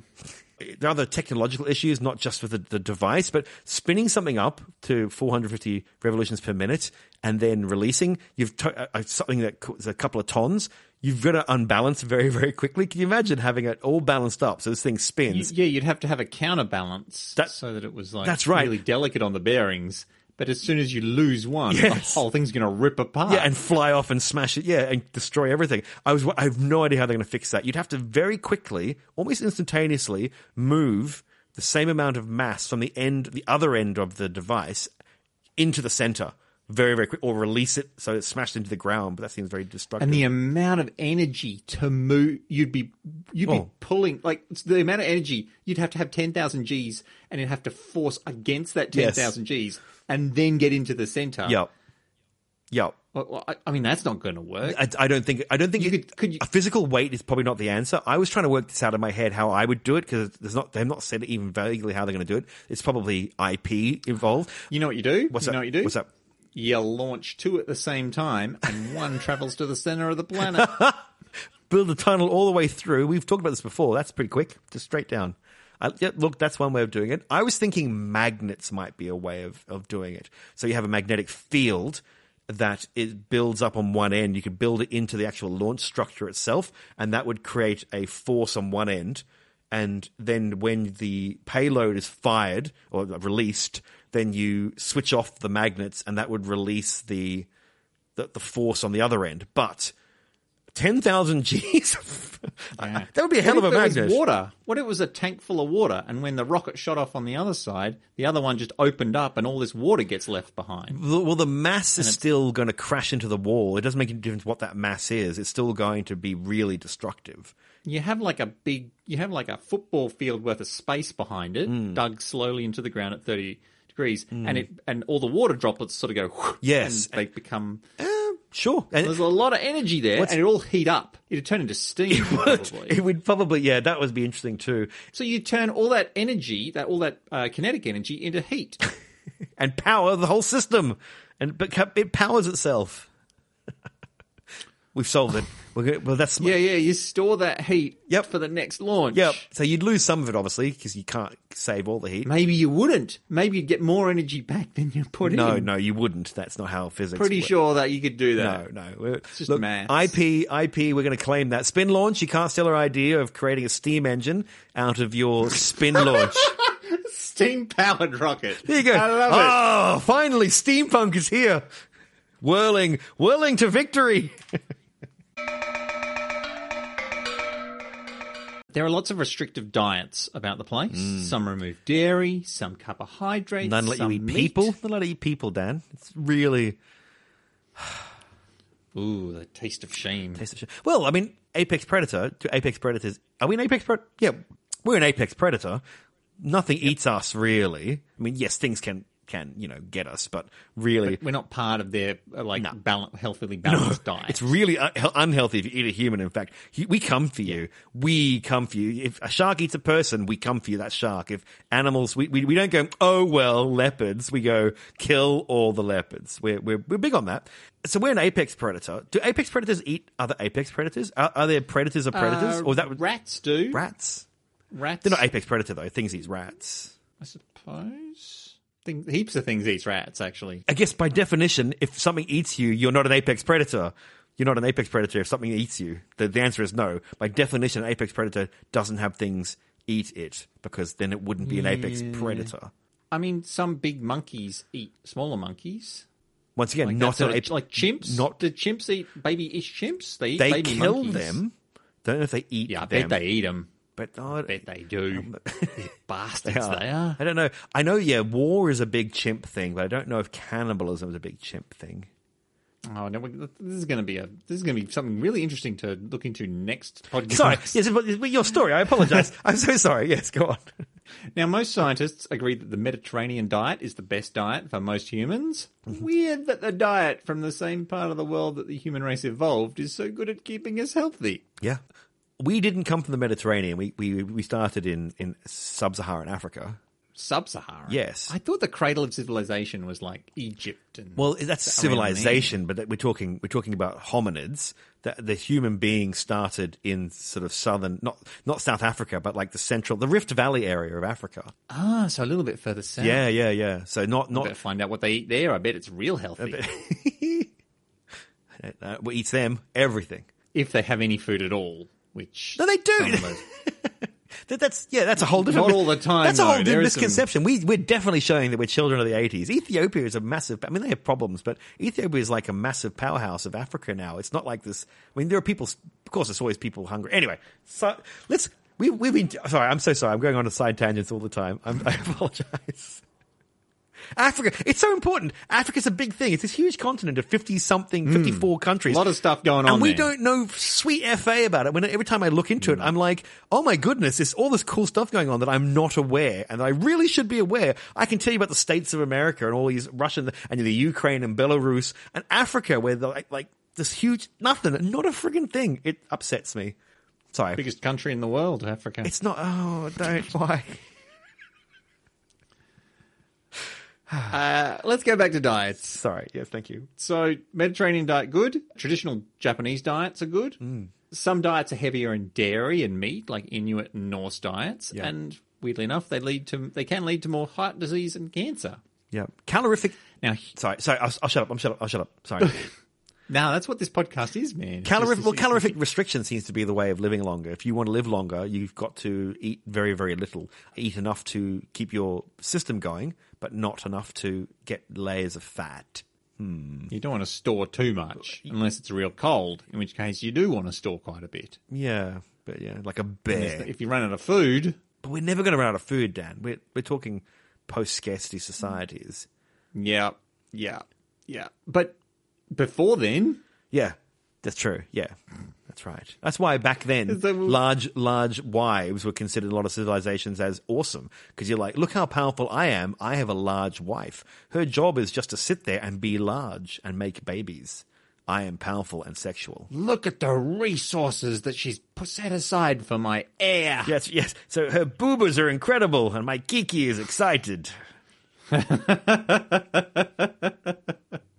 There are other technological issues, not just with the, the device, but spinning something up to 450 revolutions per minute and then releasing, you've to, uh, something that is a couple of tons. You've got to unbalance very, very quickly. Can you imagine having it all balanced up so this thing Y- spins? Yeah, you'd have to have a counterbalance That- so that it was like that's right. really delicate on the bearings. But as soon as you lose one, Yes. the whole thing's going to rip apart. Yeah, and fly off and smash it. Yeah, and destroy everything. I was. I have no idea how they're going to fix that. You'd have to very quickly, almost instantaneously, move the same amount of mass from the end, the other end of the device, into the center, very, very quick, or release it so it's smashed into the ground. But that seems very destructive. and the amount of energy to move, you'd be you'd be Oh. pulling like the amount of energy you'd have to have ten thousand G's, and you'd have to force against that ten thousand Yes. G's, and then get into the center. yep, yep. Well, I, I mean that's not going to work. I, I don't think. I don't think You you could- could you- a physical weight is probably not the answer. I was trying to work this out in my head how I would do it because there's not. They've not said even vaguely how they're going to do it. It's probably IP involved. you know what you do? What's you that? know what you do? What's that? You launch two at the same time, and one travels to the center of the planet. build a tunnel all the way through. We've talked about this before. That's pretty quick, just straight down. Yeah, look, that's one way of doing it. I was thinking magnets might be a way of, of doing it. So you have a magnetic field that it builds up on one end. You could build it into the actual launch structure itself, and that would create a force on one end. And then when the payload is fired or released, then you switch off the magnets, and that would release the the, the force on the other end. But ten thousand G's. Yeah. that would be a hell What of a if it was magnet. water. What if it was a tank full of water, and when the rocket shot off on the other side, the other one just opened up, and all this water gets left behind. Well, the mass is still going to crash into the wall. It doesn't make any difference what that mass is. It's still going to be really destructive. You have like a big, you have like a football field worth of space behind it, Hmm. dug slowly into the ground at thirty degrees, and it and all the water droplets sort of go. whoosh, Yes. and they become. Sure, and There's a lot of energy there, and it all heat up. It'd turn into steam. probably. it would probably yeah, that would be interesting too. So you turn all that energy, that all that uh, kinetic energy, into heat. And power the whole system, and but it powers itself. We've solved it. We're well, that's yeah, yeah. You store that heat Yep. for the next launch. Yep. So you'd lose some of it, obviously, because you can't save all the heat. Maybe you wouldn't. Maybe you'd get more energy back than you put No, in. no, no, you wouldn't. That's not how physics. Pretty work. sure that you could do that. No, no. We're, just look, maths. IP, IP. We're going to claim that spin launch. You can't steal our idea of creating a steam engine out of your spin launch. Steam powered rocket. There you go. I love oh, finally, steampunk is here, whirling, whirling to victory. There are lots of restrictive diets about the place. Some remove dairy, some carbohydrates. Mm. None let you some eat meat. people. None let you eat people, Dan. It's really Ooh, the taste of shame. taste of shit. Well, I mean, apex predator. To apex predators, are we an apex predator? Yeah, we're an apex predator. Nothing eats us really. I mean, yes, things can can you know get us, but really, We're not part of their uh, like No. bal- healthily balanced diet. It's really un- unhealthy if you eat a human. In fact, we come for you. We come for you. If a shark eats a person, we come for you. That shark. If animals, we, we, we don't go. Oh well, leopards. We go kill all the leopards. We're we're we're big on that. So we're an apex predator. Do apex predators eat other apex predators? Are, are there predators of predators, Uh, or is that rats do. rats? Rats. They're not apex predator though. Things eat rats. I suppose. Thing, heaps of things eat rats, actually. I guess by definition, if something eats you, you're not an apex predator. You're not an apex predator if something eats you. The, the answer is no. By definition, an apex predator doesn't have things eat it because then it wouldn't be an apex predator. I mean, some big monkeys eat smaller monkeys. Once again, Like not an of- ape. like chimps. not- do chimps eat baby-ish chimps? They eat They baby kill monkeys. them. Don't know if they eat Yeah, I them. bet they eat them. But oh, Bet they do. Um, These bastards, they are. they are. I don't know. I know. Yeah, war is a big chimp thing, but I don't know if cannibalism is a big chimp thing. Oh no, this is going to be a this is going to be something really interesting to look into next podcast. Sorry. yes, but, but your story. I apologize. I'm so sorry. Yes, go on. Now, most scientists agree that the Mediterranean diet is the best diet for most humans. Mm-hmm. Weird that the diet from the same part of the world that the human race evolved is so good at keeping us healthy. Yeah. We didn't come from the Mediterranean. We we we started in in sub-Saharan Africa. sub-Saharan. Yes. I thought the cradle of civilization was like Egypt and Well, that's civilization, but that we're talking we're talking about hominids. That the human being started in sort of southern, not not South Africa, but like the central, the Rift Valley area of Africa. Ah, so a little bit further south. Yeah, yeah, yeah. So not not find out what they eat there. I bet it's real healthy. uh, well, eats them everything. if they have any food at all, which No, they do. some of those- That, that's yeah, that's a whole different. Not all the time, That's a whole different is some- misconception. We we're definitely showing that we're children of the eighties. Ethiopia is a massive. I mean, they have problems, but Ethiopia is like a massive powerhouse of Africa now. It's not like this. I mean, there are people. Of course, there's always people hungry. Anyway, so let's. We, we've been. Sorry, I'm so sorry. I'm going on to side tangents all the time. I'm, I apologize. Africa, it's so important. Africa's a big thing. It's this huge continent of 50 something, 54 countries. Hmm. A lot of stuff going on. And we there. don't know sweet FA about it. When every time I look into it, I'm like, oh my goodness, there's all this cool stuff going on that I'm not aware. And I really should be aware. I can tell you about the states of America and all these Russian and the Ukraine and Belarus and Africa where they're like, like this huge, nothing, not a friggin' thing. It upsets me. Sorry. biggest country in the world, Africa. It's not, oh, don't, why? Uh, let's go back to diets. Sorry. Yes, thank you. So Mediterranean diet good. Traditional Japanese diets are good. Mm. Some diets are heavier in dairy and meat, like Inuit and Norse diets, Yeah. and weirdly enough, they lead to they can lead to more heart disease and cancer. Yeah. Calorific. Now, Sorry, sorry, I'll, I'll shut up. I'm shut up. I'll shut up. Sorry. now that's what this podcast is, man. Calorific, well, calorific restriction seems to be the way of living longer. If you want to live longer, you've got to eat very, very little. Eat enough to keep your system going, but not enough to get layers of fat. Hmm. You don't want to store too much unless it's a real cold, in which case you do want to store quite a bit. Yeah, but yeah, like a bear. If you run out of food, But we're never going to run out of food, Dan. We're we're talking post scarcity societies. yeah, yeah, yeah. But before then, Yeah, that's true. Yeah, that's right. That's why back then, So- large large wives were considered a lot of civilizations as awesome because you're like, look how powerful I am. I have a large wife. Her job is just to sit there and be large and make babies. I am powerful and sexual. look at the resources that she's put set aside for my heir. Yes, yes. So her boobas are incredible, and my kiki is excited.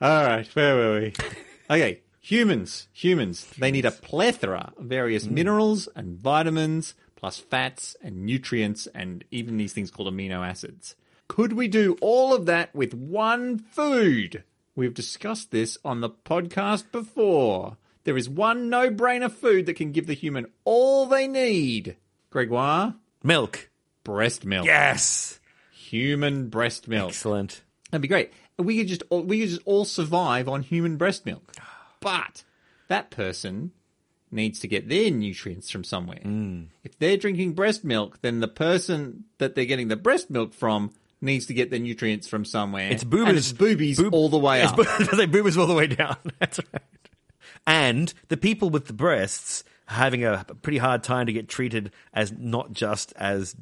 All right, where were we? okay, humans. Humans. They need a plethora of various hmm. minerals and vitamins, plus fats and nutrients, and even these things called amino acids. Could we do all of that with one food? We've discussed this on the podcast before. There is one no brainer food that can give the human all they need. Gregoire, Milk. breast milk. Yes. Human breast milk. Excellent. That'd be great. We could just all, we could just all survive on human breast milk. But that person needs to get their nutrients from somewhere. Mm. If they're drinking breast milk, then the person that they're getting the breast milk from needs to get their nutrients from somewhere. It's boobas. And it's boobies Boob- all the way up. bo- they boobas all the way down. That's right. And the people with the breasts are having a pretty hard time to get treated as not just as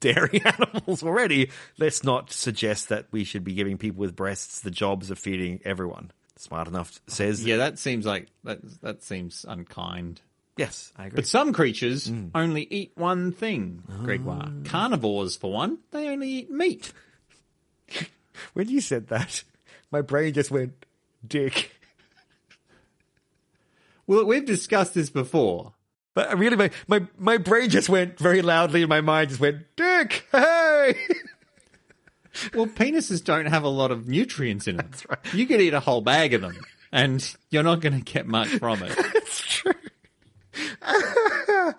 dairy animals already. Let's not suggest that we should be giving people with breasts the jobs of feeding everyone. Smart enough says yeah, that seems like that. That seems unkind. yes, I agree. But some creatures Mm. only eat one thing, Gregoire. Carnivores, for one, they only eat meat. when you said that, my brain just went dick. Well, we've discussed this before. But really, my, my, my brain just went very loudly and my mind just went, dick, hey! Well, penises don't have a lot of nutrients in them. You could eat a whole bag of them, and you're not going to get much from it. That's true.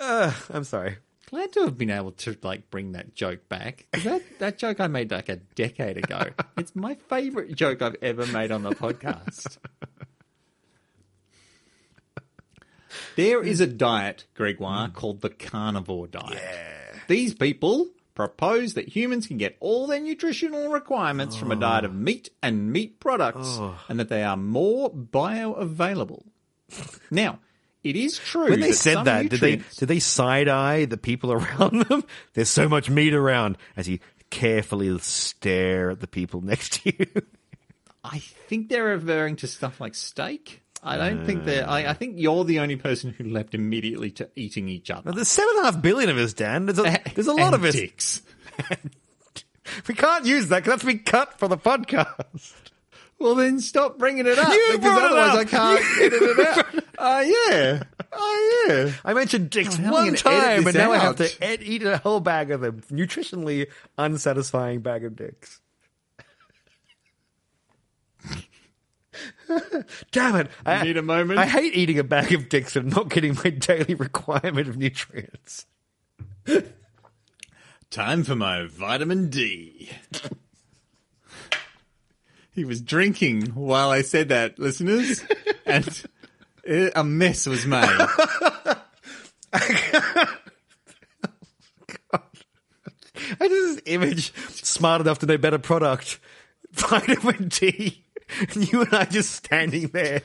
uh, I'm sorry. Glad to have been able to like bring that joke back. That that joke I made like a decade ago. It's my favorite joke I've ever made on the podcast. There is a diet, Gregoire, called the carnivore diet. These people propose that humans can get all their nutritional requirements from a oh. diet of meat and meat products, oh. and that they are more bioavailable. Now, it is true When they that said some that, did they did they side eye the people around them? There's so much meat around as you carefully stare at the people next to you. I think they're referring to stuff like steak. I don't think that. I, I think you're the only person who leapt immediately to eating each other. There's seven and a half billion of us, Dan. There's a, there's a lot And of us. dicks. We can't use that because that's been cut for the podcast. Well, then stop bringing it up You because otherwise up. I can't edit it out. Oh yeah, oh yeah. I mentioned dicks oh, am I one time, and now I have to ed- eat a whole bag of them. Nutritionally unsatisfying bag of dicks. Damn it! I need a moment? I hate eating a bag of dicks and not getting my daily requirement of nutrients. Time for my vitamin D. he was drinking while I said that, listeners, and a mess was made. I just this image, smart enough to know better product, vitamin D, and you and I just standing there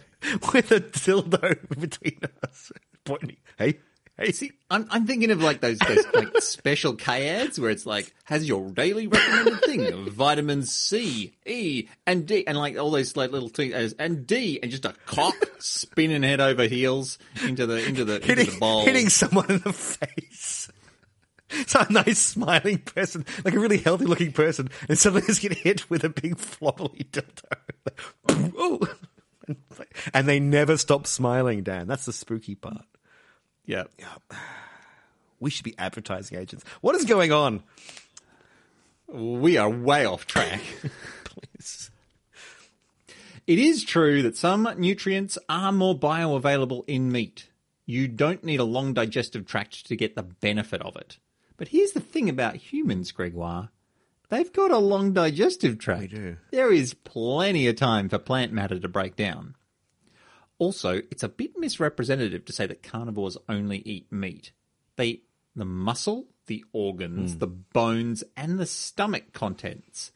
with a dildo between us, pointing. Hey, hey, See, I'm, I'm thinking of like those, those like special K ads where it's like has your daily recommended thing of vitamins C, E, and D, and like all those like little things and D, and just a cock spinning head over heels into the into the into hitting, the bowl. hitting someone in the face. So a nice smiling person, like a really healthy looking person, and suddenly just get hit with a big floppy dildo. And they never stop smiling, Dan. That's the spooky part. Yeah. Yeah. We should be advertising agents. What is going on? We are way off track. Please. It is true that some nutrients are more bioavailable in meat. You don't need a long digestive tract to get the benefit of it. But here's the thing about humans, Gregoire. They've got a long digestive tract. do. There is plenty of time for plant matter to break down. Also, it's a bit misrepresentative to say that carnivores only eat meat. They eat the muscle, the organs, hmm. the bones, and the stomach contents.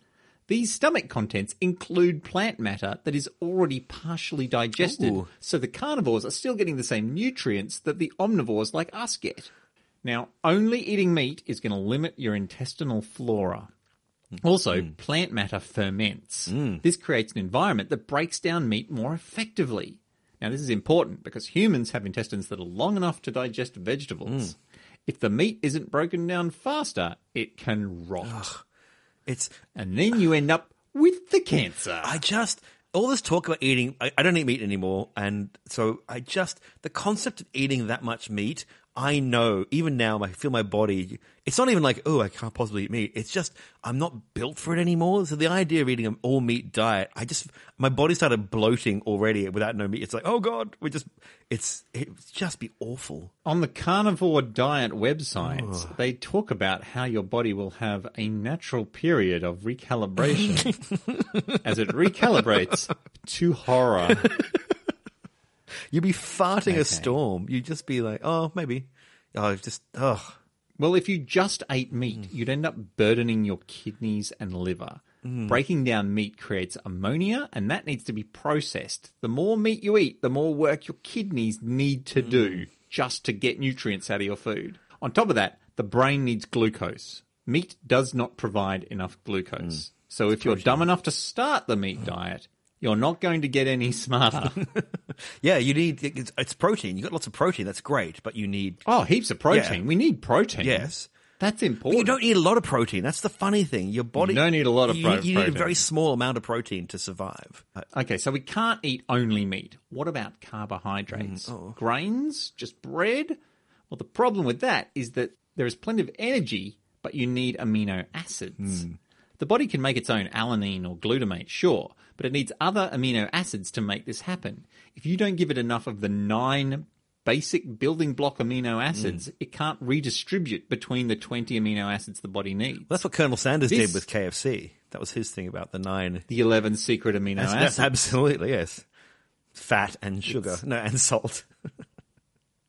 These stomach contents include plant matter that is already partially digested, Ooh. so the carnivores are still getting the same nutrients that the omnivores like us get. Now, only eating meat is going to limit your intestinal flora. Also, mm. plant matter ferments. Mm. This creates an environment that breaks down meat more effectively. Now, this is important because humans have intestines that are long enough to digest vegetables. Mm. If the meat isn't broken down faster, it can rot. It's And then you end up with the cancer. I just all this talk about eating. I, I don't eat meat anymore, and so I just the concept of eating that much meat. I know even now, I feel my body. It's not even like oh, I can't possibly eat meat. It's just I'm not built for it anymore. So the idea of eating an all meat diet, I just my body started bloating already without no meat. It's like oh god, we just it's it would just be awful. On the carnivore diet websites, they talk about how your body will have a natural period of recalibration as it recalibrates to horror. You'd be farting Okay. a storm. You'd just be like oh maybe oh just oh Well, if you just ate meat, you'd end up burdening your kidneys and liver. Mm. Breaking down meat creates ammonia, and that needs to be processed. The more meat you eat, the more work your kidneys need to do mm. just to get nutrients out of your food. On top of that, the brain needs glucose. Meat does not provide enough glucose. Mm. So if you're dumb enough to start the meat diet, you're not going to get any smarter. yeah. You need it's, it's protein. You got lots of protein. That's great, but you need oh, heaps of protein. Yeah. We need protein. yes. That's But important. you don't need a lot of protein. That's the funny thing. Your body You don't need a lot of you, pro- you need a very small amount of protein to survive. Uh, Okay, so we can't eat only meat. What about carbohydrates? Grains? Just bread? Well, the problem with that is that there is plenty of energy, but you need amino acids. The body can make its own alanine or glutamate, sure, but it needs other amino acids to make this happen. If you don't give it enough of the nine basic building block amino acids, mm. it can't redistribute between the 20 amino acids the body needs. That's what Colonel Sanders This- did with KFC. That was his thing about the nine. the 11 secret amino That's, acids. that's absolutely yes. Fat and sugar, no, and salt.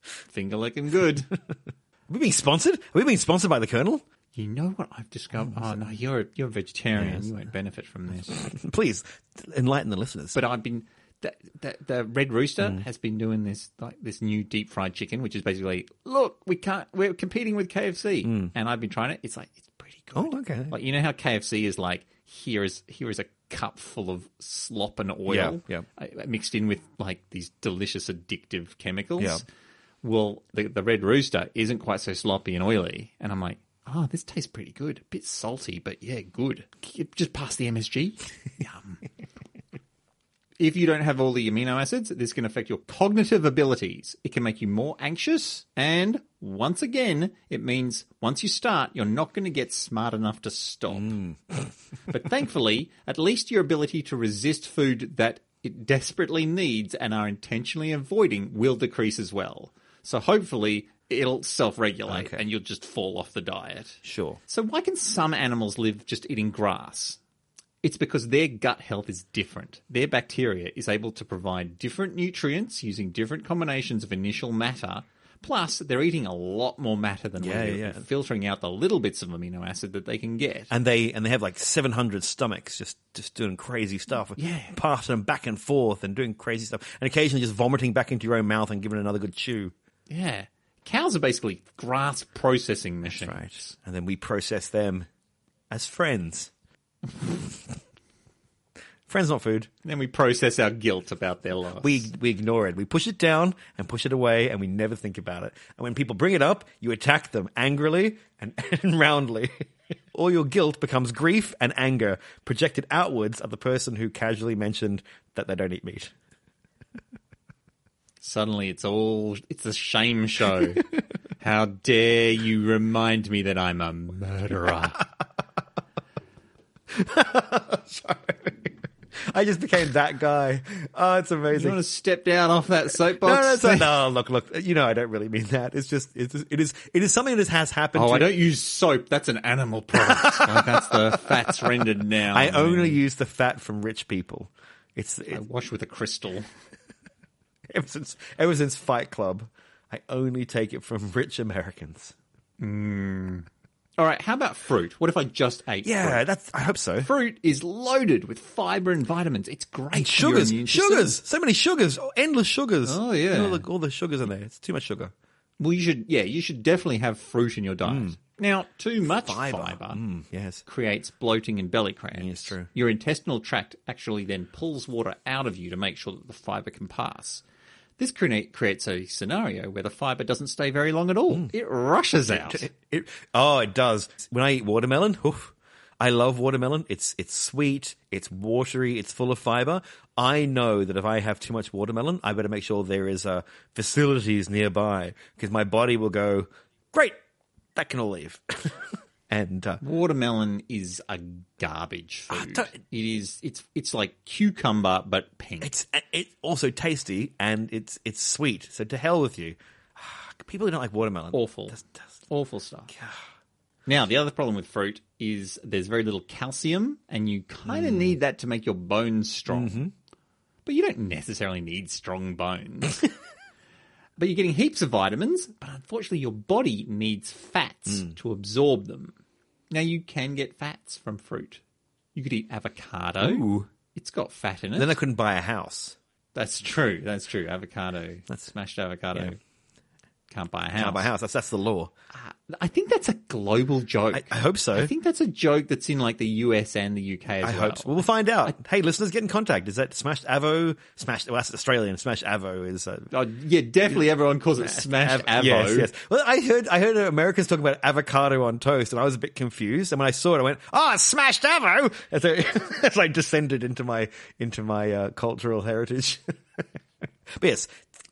Finger licking good. Are we being sponsored? Are we being sponsored by the Colonel? You know what I've discovered? Oh no, you're a, you're a vegetarian. You won't benefit from this. Please enlighten the listeners. But I've been the, the, the Red Rooster has been doing this like this new deep fried chicken, which is basically look we can't we're competing with KFC, and I've been trying it. It's like it's pretty good. oh, okay. Like you know how KFC is like here is here is a cup full of slop and oil Yeah, yeah. uh, mixed in with like these delicious addictive chemicals. Yeah. Well, the the red rooster isn't quite so sloppy and oily, and I'm like, oh, this tastes pretty good. A bit salty, but yeah, good. Just pass the MSG. Yum. If you don't have all the amino acids, this can affect your cognitive abilities. It can make you more anxious, and once again, it means once you start, you're not going to get smart enough to stop. Mm. but thankfully, at least your ability to resist food that it desperately needs and are intentionally avoiding will decrease as well. So hopefully, it'll self regulate Okay. and you'll just fall off the diet. Sure. So why can some animals live just eating grass? It's because their gut health is different. Their bacteria is able to provide different nutrients using different combinations of initial matter. Plus, they're eating a lot more matter than Yeah, we do, yeah. filtering out the little bits of amino acid that they can get. And they and they have like seven hundred stomachs, just just doing crazy stuff, Yeah. passing them back and forth and doing crazy stuff, and occasionally just vomiting back into your own mouth and giving another good chew. Yeah. Cows are basically grass processing machines. Right. And then we process them as friends. friends, not food. Then we process our guilt about their loss. We we ignore it. We push it down and push it away, and we never think about it. And when people bring it up, you attack them angrily and, and roundly. All your guilt becomes grief and anger projected outwards at the person who casually mentioned that they don't eat meat. Suddenly it's all it's a shame show. How dare you remind me that I'm a murderer? Sorry. I just became that guy. Oh, it's amazing. You want to step down off that soapbox? no, no, it's no, look, look. You know, I don't really mean that. It's just, it's, it is, it is something that has happened. To Oh, to, I don't use soap. That's an animal product. Like, that's the fat's rendered now. I only use the fat from rich people. It's, I wash with a crystal. ever since, ever since Fight Club, I only take it from rich Americans. All right, how about fruit? What if I just ate Yeah, fruit? that's. I hope so. Fruit is loaded with fiber and vitamins. It's great. And sugars, system. sugars, so many sugars, oh, endless sugars. Oh, yeah. all the, all the sugars in there. It's too much sugar. Well, you should. Yeah, you should definitely have fruit in your diet. Now, too much Fiber. fiber, Mm, yes. creates bloating and belly cramps. Yes, true. Your intestinal tract actually then pulls water out of you to make sure that the fiber can pass. This create, creates a scenario where the fiber doesn't stay very long at all. It rushes out. It, it- oh, it does. When I eat watermelon, oof, I love watermelon. It's it's sweet, it's watery, it's full of fiber. I know that if I have too much watermelon, I better make sure there is uh, facilities nearby because my body will go, great, that can all leave. and uh, Watermelon is a garbage food. it is. It's it's like cucumber but pink. it's uh, it's also tasty and it's it's sweet. So to hell with you. Ah, people who don't like watermelon, awful. That's- that's- Awful stuff. Now, the other problem with fruit is there's very little calcium, and you kind of mm. need that to make your bones strong. Mm-hmm. But you don't necessarily need strong bones. but you're getting heaps of vitamins, but unfortunately, your body needs fats mm. to absorb them. Now, you can get fats from fruit. You could eat avocado. Ooh. It's got fat in it. Then I couldn't buy a house. That's true. That's true. Avocado. That's- smashed avocado. yeah. Can't buy a house. Can't buy a house. That's that's the law. I think that's a global joke. I, I hope so. I think that's a joke that's in like the US and the UK as I well. hope so. Well, we'll find out. hey, listeners, get in contact. Is that Smashed Avo? Smashed, well, that's Australian. Smashed Avo is. Uh, Oh, yeah, definitely everyone calls it smashed Av- avo. Yes, yes. Well, I heard I heard Americans talking about avocado on toast, and I was a bit confused. And when I saw it, I went, "Oh, smashed avo!" And so it's like descended into my into my uh, cultural heritage. but yes,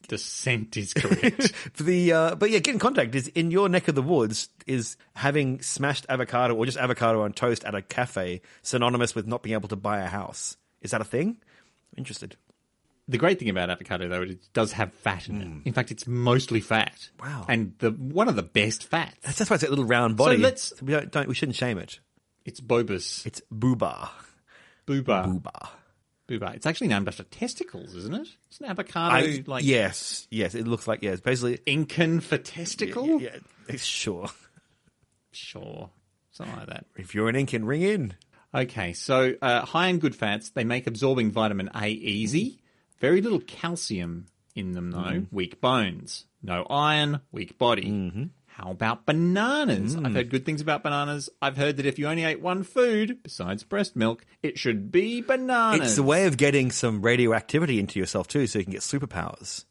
Descent is correct. the uh, but yeah, get in contact. Is in your neck of the woods is having smashed avocado or just avocado on toast at a cafe synonymous with not being able to buy a house? Is that a thing? I'm interested. the great thing about avocado, though, it does have fat in it. In fact, it's mostly fat. Hmm. Wow. And the one of the best fats. That's, that's why it's a little round body. So let's- we don't, don't we shouldn't shame it. It's Bobus. It's booba. Booba. Booba. Booba. It's actually named after testicles, isn't it? It's an avocado I, like yes, yes. It looks like yeah. It's basically Incan for testicle? yeah. It's sure. Sure. Something like that. If you're an Incan, ring in. Okay, so uh, high in good fats, they make absorbing vitamin A easy. Very little calcium in them, though. Weak bones. No iron, weak body. How about bananas? Mm. I've heard good things about bananas. I've heard that if you only ate one food besides breast milk, it should be bananas. It's a way of getting some radioactivity into yourself too, so you can get superpowers.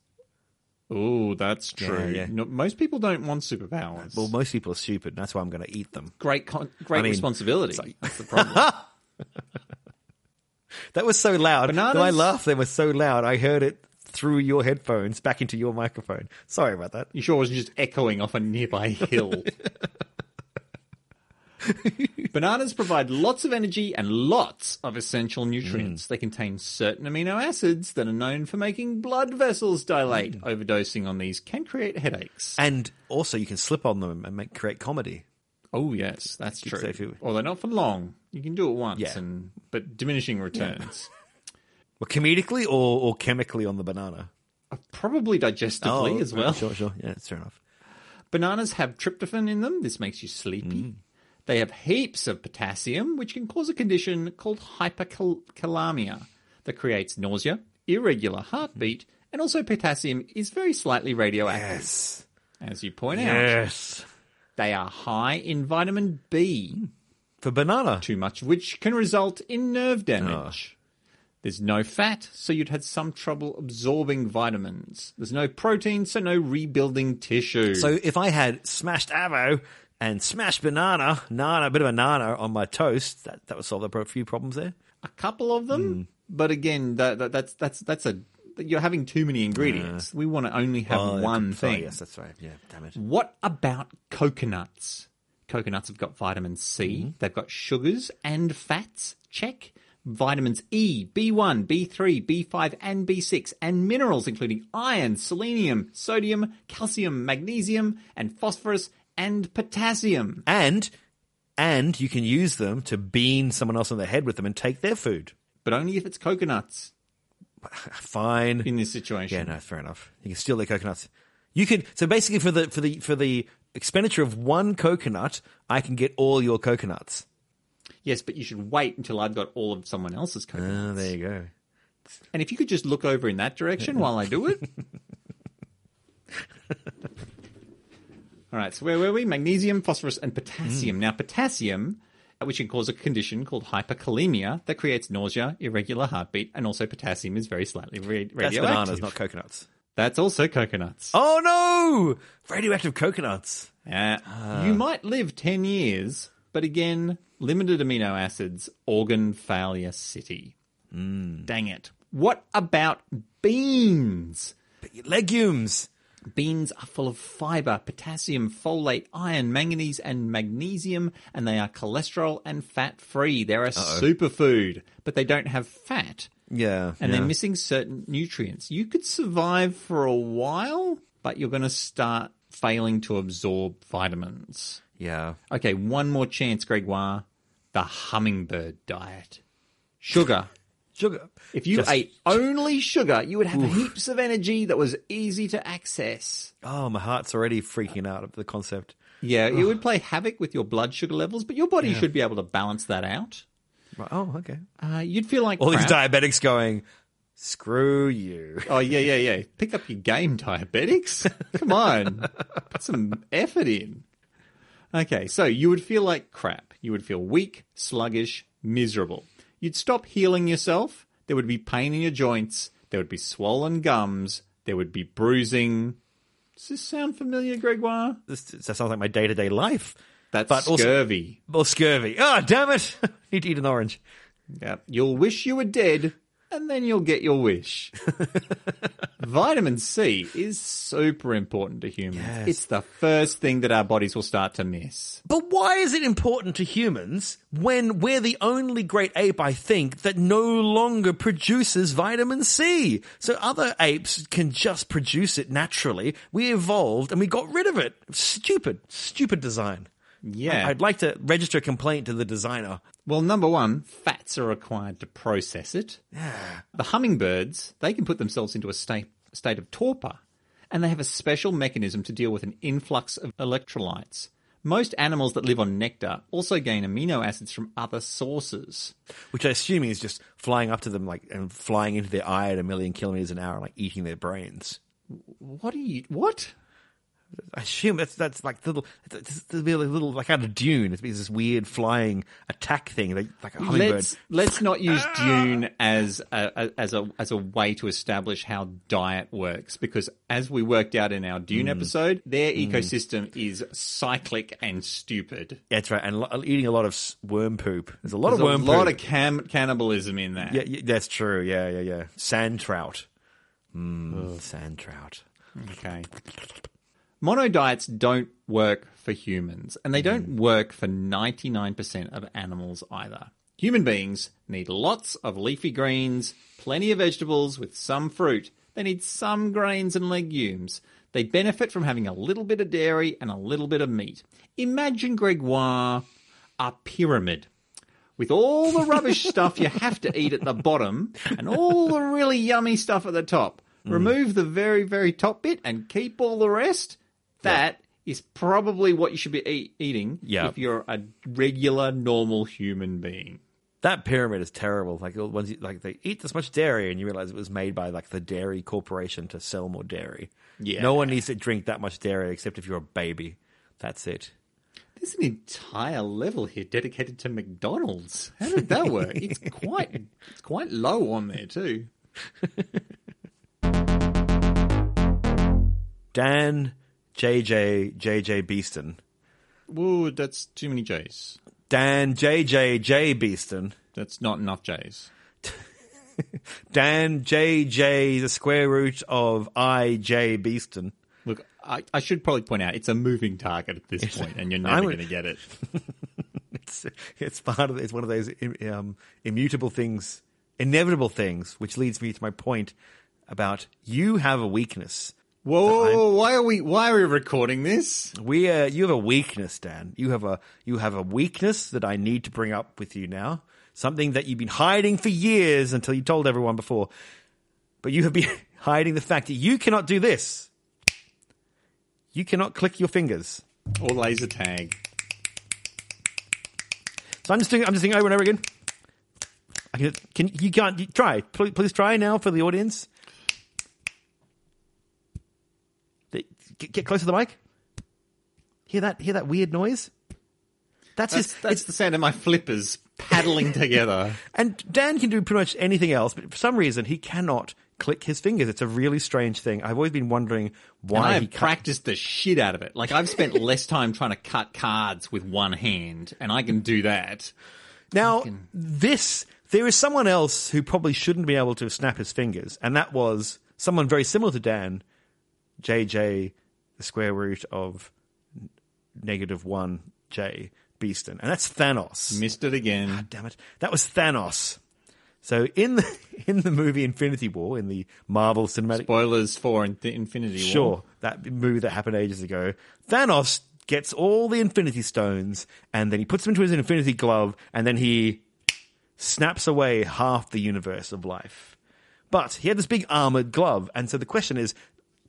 Oh, that's true. yeah. No, most people don't want superpowers. Well, most people are stupid. and That's why I'm going to eat them. great, con- great I mean, responsibility. That's the problem. That was so loud. Bananas? My laugh then was so loud. I heard it through your headphones back into your microphone. Sorry about that. you sure it wasn't just echoing off a nearby hill? Bananas provide lots of energy and lots of essential nutrients. Mm. They contain certain amino acids that are known for making blood vessels dilate. Mm. Overdosing on these can create headaches. And also, you can slip on them and make create comedy. Oh yes, that's true. so if you- Although not for long. You can do it once, Yeah. and but diminishing returns. Well, comedically or, or chemically on the banana? Uh, probably digestively oh, as well. Sure, sure. Yeah, that's fair enough. Bananas have tryptophan in them. This makes you sleepy. Mm. They have heaps of potassium, which can cause a condition called hyperkalemia that creates nausea, irregular heartbeat, mm-hmm. and also potassium is very slightly radioactive. Yes. As you point out, Yes. they are high in vitamin B, mm. For banana. too much which can result in nerve damage. Oh. There's no fat, so you'd had some trouble absorbing vitamins. There's no protein, so no rebuilding tissue. So if I had smashed avo and smashed banana, nana, a bit of a nana on my toast, that, that would solve a few problems there. a couple of them, hmm. but again, that, that, that's that's that's a you're having too many ingredients. we want to only have Oh, one sorry, thing. yes, that's right. Yeah, damn it. What about coconuts? Coconuts have got vitamin C. Mm-hmm. They've got sugars and fats. Check. Vitamins E, B1, B3, B5, and B6, and minerals including iron, selenium, sodium, calcium, magnesium, and phosphorus and potassium. And and you can use them to bean someone else on the head with them and take their food. But only if it's coconuts Fine. in this situation. Yeah, no, fair enough. You can steal their coconuts. You could so basically for the for the for the expenditure of one coconut, I can get all your coconuts. Yes, but you should wait until I've got all of someone else's coconuts. Oh, there you go. And if you could just look over in that direction while I do it. All right, so where were we? Magnesium, phosphorus, and potassium. Now, potassium, uh, which can cause a condition called hyperkalemia that creates nausea, irregular heartbeat, and also potassium is very slightly ra- That's radioactive. bananas, not coconuts. That's also coconuts. Oh no! Radioactive coconuts. Uh, you might live 10 years, but again, limited amino acids, organ failure city. Mm. Dang it. What about beans? Legumes. Beans are full of fiber, potassium, folate, iron, manganese, and magnesium, and they are cholesterol and fat free. They're a superfood, but they don't have fat, Yeah. and yeah. they're missing certain nutrients. You could survive for a while, but you're going to start failing to absorb vitamins. Yeah. Okay, one more chance, Gregoire. The hummingbird diet. Sugar. Sugar. If you Just- ate only sugar, you would have heaps of energy that was easy to access. Oh, my heart's already freaking out at the concept. Yeah, it would play havoc with your blood sugar levels, but your body should be able to balance that out. Right, Oh, okay. Uh, you'd feel like All crap. these diabetics going, screw you. Oh yeah, yeah, yeah. Pick up your game, diabetics. Come on, put some effort in. Okay, so you would feel like crap. You would feel weak, sluggish, miserable. You'd stop healing yourself. There would be pain in your joints. There would be swollen gums. There would be bruising. Does this sound familiar, Gregoire? This, that sounds like my day to day life. That's But also- scurvy. Well, scurvy. Oh, damn it. Need to eat an orange. Yeah, You'll wish you were dead, and then you'll get your wish. Vitamin C is super important to humans. Yes. It's the first thing that our bodies will start to miss. But why is it important to humans when we're the only great ape, I think, that no longer produces vitamin C? So other apes can just produce it naturally. We evolved and we got rid of it. Stupid, stupid design. Yeah. I'd like to register a complaint to the designer. well, number one, fats are required to process it. The hummingbirds, they can put themselves into a state, state of torpor, and they have a special mechanism to deal with an influx of electrolytes. Most animals that live on nectar also gain amino acids from other sources. Which I assume is just flying up to them like and flying into their eye at a million kilometers an hour, like eating their brains. What are you? What? I assume that's that's like little, there'll be a little like out of Dune. It's this weird flying attack thing, like, like a hummingbird. Let's let's not use ah! Dune as a, as a as a way to establish how diet works because as we worked out in our Dune mm. episode, their mm. ecosystem is cyclic and stupid. That's right, and lo- eating a lot of worm poop. There's a lot There's of worm a lot poop. of cam- cannibalism in that. yeah, yeah, that's true. Yeah, yeah, yeah. Sand trout. Mm, sand trout. Okay. Monodiets don't work for humans, and they don't mm. work for 99% of animals either. Human beings need lots of leafy greens, plenty of vegetables with some fruit. They need some grains and legumes. They benefit from having a little bit of dairy and a little bit of meat. Imagine, Gregoire, a pyramid with all the rubbish stuff you have to eat at the bottom and all the really yummy stuff at the top. Mm. Remove the very, very top bit and keep all the rest. That is probably what you should be eat- eating Yeah. if you're a regular, normal human being. That pyramid is terrible. Like once you, like they eat this much dairy, and you realize it was made by like the dairy corporation to sell more dairy. Yeah. No one needs to drink that much dairy except if you're a baby. That's it. There's an entire level here dedicated to McDonald's. How did that work? it's quite, it's quite low on there too. Dan, JJ, JJ Beeston. Whoa, that's too many J's. Dan, JJ, J Beeston. That's not enough J's. Dan, JJ, the square root of I, J Beeston. Look, I, I should probably point out it's a moving target at this point, and you're never going to get it. It's, it's part of it's one of those um, immutable things, inevitable things, which leads me to my point about you have a weakness. Whoa! Why are we? Why are we recording this? We uh, you have a weakness, Dan. You have a you have a weakness that I need to bring up with you now. Something that you've been hiding for years until you told everyone before. But you have been hiding the fact that you cannot do this. You cannot click your fingers. Or laser tag. So I'm just doing I'm just doing over and over again. I can, can you can't you, try please, please try now for the audience. The- Get, get close to the mic. Hear that? Hear that weird noise? That's, That's, his. that's the sound of my flippers paddling together. And Dan can do pretty much anything else, but for some reason he cannot click his fingers. It's a really strange thing. I've always been wondering why I he have can't. practiced the shit out of it. Like I've spent less time trying to cut cards with one hand, and I can do that. Now, this, there is someone else who probably shouldn't be able to snap his fingers, and that was someone very similar to Dan, JJ, the square root of negative 1J, Beeston. And that's Thanos. Missed it again. Damn it. That was Thanos. So in the, in the movie Infinity War, in the Marvel Cinematic Spoilers for In- Infinity War. Sure, that movie that happened ages ago. Thanos gets all the Infinity Stones, and then he puts them into his Infinity Glove, and then he snaps away half the universe of life. But he had this big armored glove, and so the question is,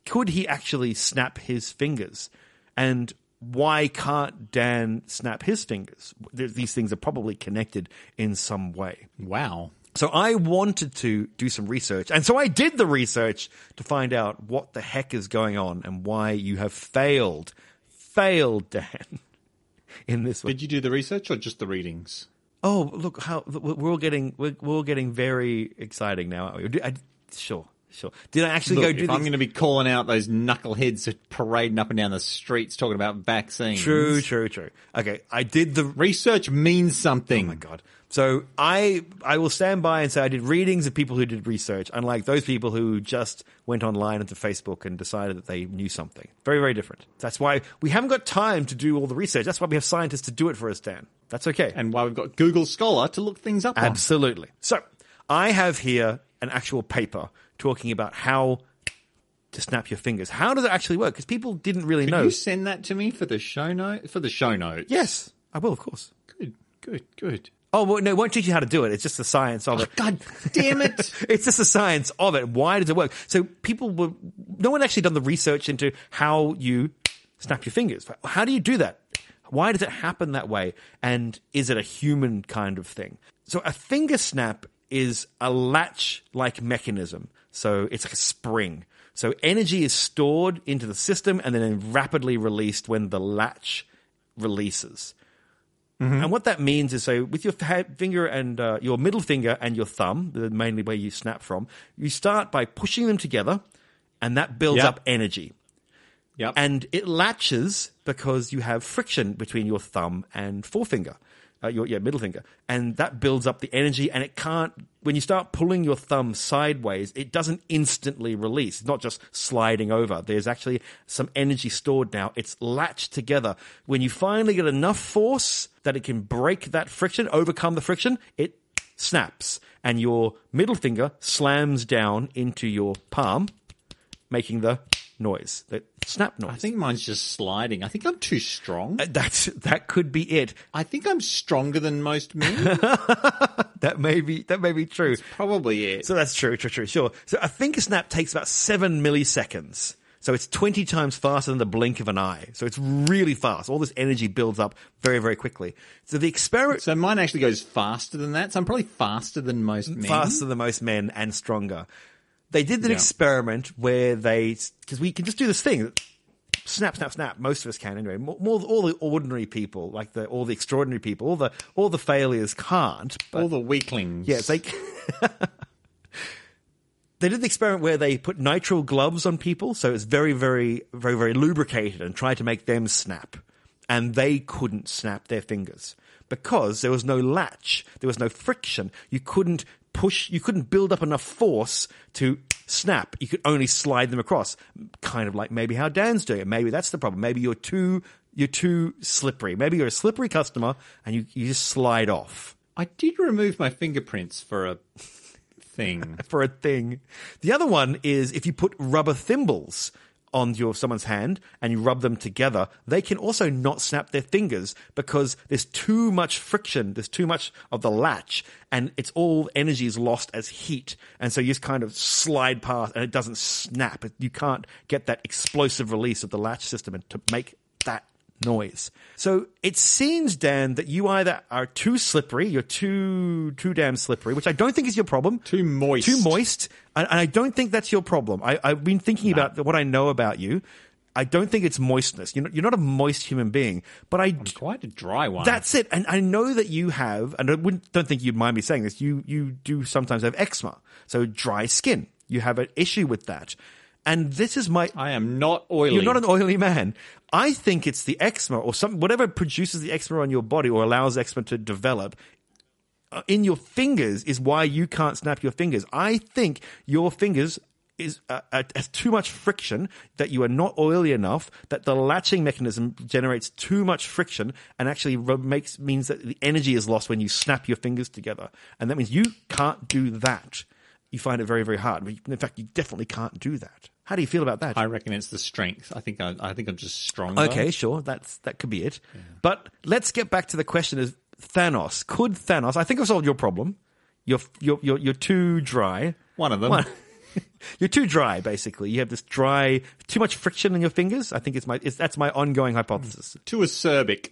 could he actually snap his fingers? And why can't Dan snap his fingers? These things are probably connected in some way. Wow. So I wanted to do some research, and so I did the research to find out what the heck is going on and why you have failed, failed, Dan, in this one. Did you do the research or just the readings? Oh, look how we're all getting we're, we're all getting very exciting now. Aren't we? I, sure, sure. Did I actually Look, go do if I'm going to be calling out those knuckleheads parading up and down the streets talking about vaccines. True, true, true. Okay, I did the Research means something. Oh my god. So I I will stand by and say I did readings of people who did research, unlike those people who just went online into Facebook and decided that they knew something. Very, very different. That's why we haven't got time to do all the research. That's why we have scientists to do it for us, Dan. That's okay. And why we've got Google Scholar to look things up on. Absolutely. So I have here an actual paper talking about how to snap your fingers. How does it actually work? Because people didn't really Could know. you send that to me for the show note? For the show notes. yes, I will, of course. Good, good, good. Oh, well, no, it won't teach you how to do it. It's just the science of oh, it. God damn it. it's just the science of it. Why does it work? So people were, no one actually done the research into how you snap your fingers. How do you do that? Why does it happen that way? And is it a human kind of thing? So a finger snap is a latch like mechanism. So it's like a spring. So energy is stored into the system and then rapidly released when the latch releases. And what that means is, so with your finger and uh, your middle finger and your thumb, the mainly where you snap from, you start by pushing them together, and that builds Yep. up energy. Yep. And it latches because you have friction between your thumb and forefinger, uh, your yeah, middle finger, and that builds up the energy. And it can't when you start pulling your thumb sideways, it doesn't instantly release. It's not just sliding over. There's actually some energy stored now. It's latched together. When you finally get enough force that it can break that friction, overcome the friction, it snaps, and your middle finger slams down into your palm, making the noise, the snap noise. I think mine's just sliding. I think I'm too strong. Uh, that's that could be it. I think I'm stronger than most men. That may be that may be true. Probably it. So that's true, true, true. Sure. So I think a snap takes about seven milliseconds. So it's twenty times faster than the blink of an eye. So it's really fast. All this energy builds up very, very quickly. So the experiment So mine actually goes faster than that. So I'm probably faster than most men. faster than most men and stronger. They did an Yeah. experiment where they because we can just do this thing. Snap, snap, snap. Most of us can anyway. More, more all the ordinary people, like the all the extraordinary people, all the all the failures can't. But All the weaklings. Yes, they. they did the experiment where they put nitrile gloves on people, so it's very, very, very, very lubricated, and tried to make them snap, and they couldn't snap their fingers because there was no latch, there was no friction. You couldn't push, you couldn't build up enough force to snap. You could only slide them across, kind of like maybe how Dan's doing it. Maybe that's the problem. Maybe you're too. You're too slippery. Maybe you're a slippery customer and you, you just slide off. I did remove my fingerprints for a thing. for a thing. The other one is if you put rubber thimbles on your someone's hand and you rub them together, they can also not snap their fingers because there's too much friction, there's too much of the latch, and it's all energy is lost as heat, and so you just kind of slide past and it doesn't snap. You can't get that explosive release of the latch system and to make that noise. So it seems, Dan, that you either are too slippery, you're too too damn slippery, which I don't think is your problem. Too moist. Too moist. And, and I don't think that's your problem. I, I've been thinking about what I know about you. I don't think it's moistness. You're not, you're not a moist human being, but I. d- Quite a dry one. That's it. And I know that you have, and I wouldn't, don't think you'd mind me saying this, you, you do sometimes have eczema. So dry skin. You have an issue with that. And this is my, I am not oily. you're not an oily man. I think it's the eczema or some whatever produces the eczema on your body or allows eczema to develop uh, in your fingers is why you can't snap your fingers. I think your fingers is uh, uh, has too much friction that you are not oily enough that the latching mechanism generates too much friction and actually makes means that the energy is lost when you snap your fingers together and that means you can't do that you find it very very hard in fact you definitely can't do that how do you feel about that I reckon it's the strength. I think I, I think I'm just stronger. Okay, sure. That's that could be it. But let's get back to the question: Is Thanos? Could Thanos? I think I've solved your problem. You're you're you're, you're too dry. One of them. One- you're too dry. Basically, you have this dry, too much friction in your fingers. I think it's my it's, that's my ongoing hypothesis. Too acerbic.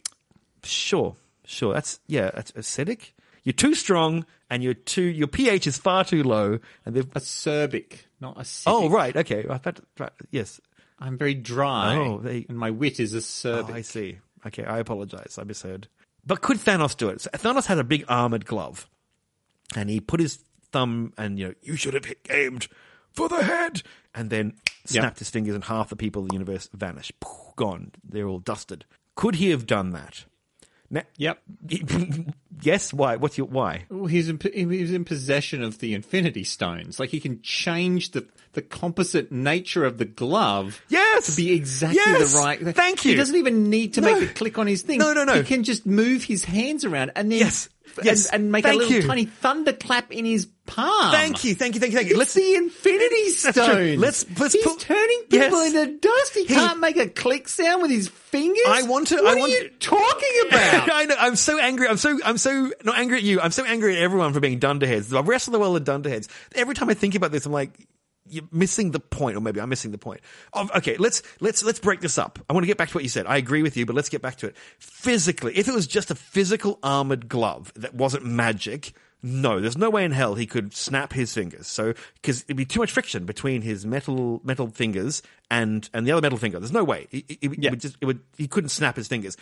Sure, sure. That's yeah. That's acidic. You're too strong, and you're too your pH is far too low, and they've. Acerbic, not acidic. Oh right, okay. Right, yes. I'm very dry. Oh, they- and my wit is Oh, acerbic. I see. Okay, I apologize. I misheard. But could Thanos do it? So Thanos had a big armored glove, and he put his thumb and you know you should have aimed for the head, and then snapped his fingers, and half the people of the universe vanished, gone. They're all dusted. Could he have done that? Now, Yep. yes. Why? What's your why? Well, he's in, he was in possession of the Infinity Stones. Like he can change the the composite nature of the glove. Yes! to be exactly Yes! the right. Thank you. He doesn't even need to No. make a click on his thing. No, no, no. He can just move his hands around and then Yes. And- Yes. and, make Thank a little you. tiny thunderclap in his palm. Thank you, thank you, thank you, thank you. It's the Infinity. Stones. Let's- let's He's turning people Yes. into dust. He, He- can't make a click sound with his fingers. I want to- What I are want you to- talking about? I know. I'm so angry. I'm so. I'm so not angry at you. I'm so angry at everyone for being dunderheads. The rest of the world are dunderheads. Every time I think about this, I'm like, you're missing the point, or maybe I'm missing the point. Of, okay, let's let's let's break this up. I want to get back to what you said. I agree with you, but let's get back to it. Physically, if it was just a physical armored glove that wasn't magic, no, there's no way in hell he could snap his fingers. So because it'd be too much friction between his metal metal fingers and and the other metal finger. There's no way. It, it- it Yeah. would just it would he couldn't snap his fingers.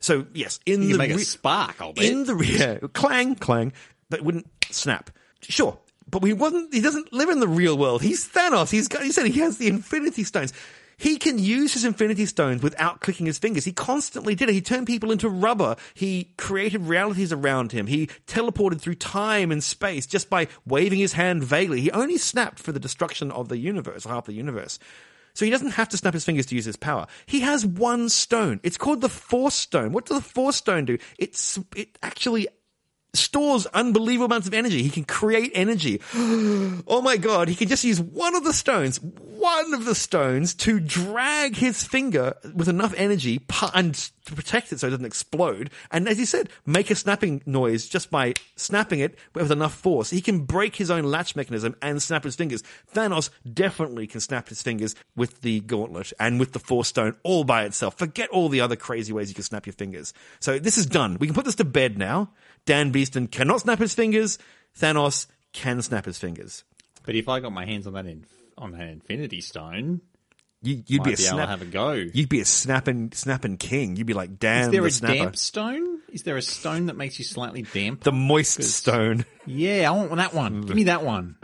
So yes, in You the make a spark, I'll bet. in the yeah, clang clang, but it wouldn't snap. Sure, but he wasn't. He doesn't live in the real world. He's Thanos. He's got. He said he has the Infinity Stones. He can use his Infinity Stones without clicking his fingers. He constantly did it. He turned people into rubber. He created realities around him. He teleported through time and space just by waving his hand vaguely. He only snapped for the destruction of the universe, half the universe. So he doesn't have to snap his fingers to use his power. He has one stone. It's called the Force Stone. What does the Force Stone do? It's it actually stores unbelievable amounts of energy. He can create energy. oh my god, he can just use one of the stones, one of the stones to drag his finger with enough energy and to protect it so it doesn't explode. And as you said, make a snapping noise just by snapping it with enough force. He can break his own latch mechanism and snap his fingers. Thanos definitely can snap his fingers with the gauntlet and with the force stone all by itself. Forget all the other crazy ways you can snap your fingers. So this is done. We can put this to bed now. Dan Beeston cannot snap his fingers. Thanos can snap his fingers. But if I got my hands on that in, on that Infinity Stone, You, you'd might be a snap. have a go. You'd be a snapping, snapping king. You'd be like Dan Is there the a snapper, damp stone? Is there a stone that makes you slightly damp? the moist stone. Yeah, I want that one. Give me that one.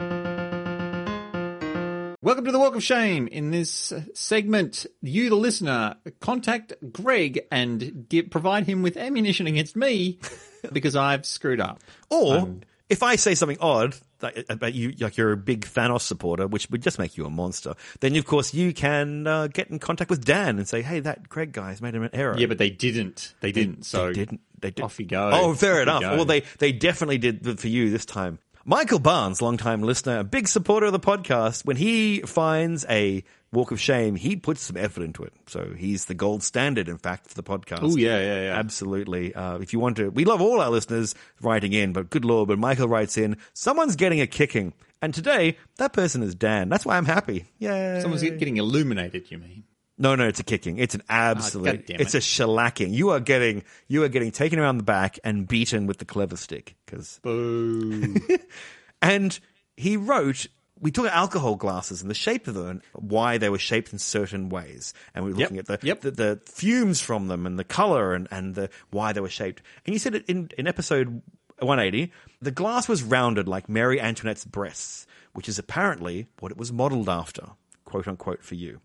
Welcome to the Walk of Shame. In this uh, segment, you, the listener, contact Greg and give, provide him with ammunition against me because I've screwed up. Or if I say something odd like, about you, like you're a big Thanos supporter, which would just make you a monster, then of course you can uh, get in contact with Dan and say, "Hey, that Greg guy's made an error." Yeah, but they didn't. They didn't. So they didn't. They did. off you go. Oh, fair Off enough. Well, they they definitely did for you this time. Michael Barnes, longtime listener, a big supporter of the podcast. When he finds a walk of shame, he puts some effort into it. So he's the gold standard, in fact, for the podcast. Oh, yeah, yeah, yeah. Absolutely. Uh, if you want to, we love all our listeners writing in, but good lord, when Michael writes in, someone's getting a kicking. And today, that person is Dan. That's why I'm happy. Yeah. Someone's getting illuminated. You mean? No, no, it's a kicking. It's an absolute. Ah, God damn it's a shellacking. You are getting you are getting taken around the back and beaten with the clever stick. Because and he wrote. We took alcohol glasses and the shape of them, and why they were shaped in certain ways, and we were Yep, looking at the, yep. the the fumes from them and the color and and the why they were shaped. And you said it in in episode 180, the glass was rounded like Marie Antoinette's breasts, which is apparently what it was modeled after, quote unquote, for you.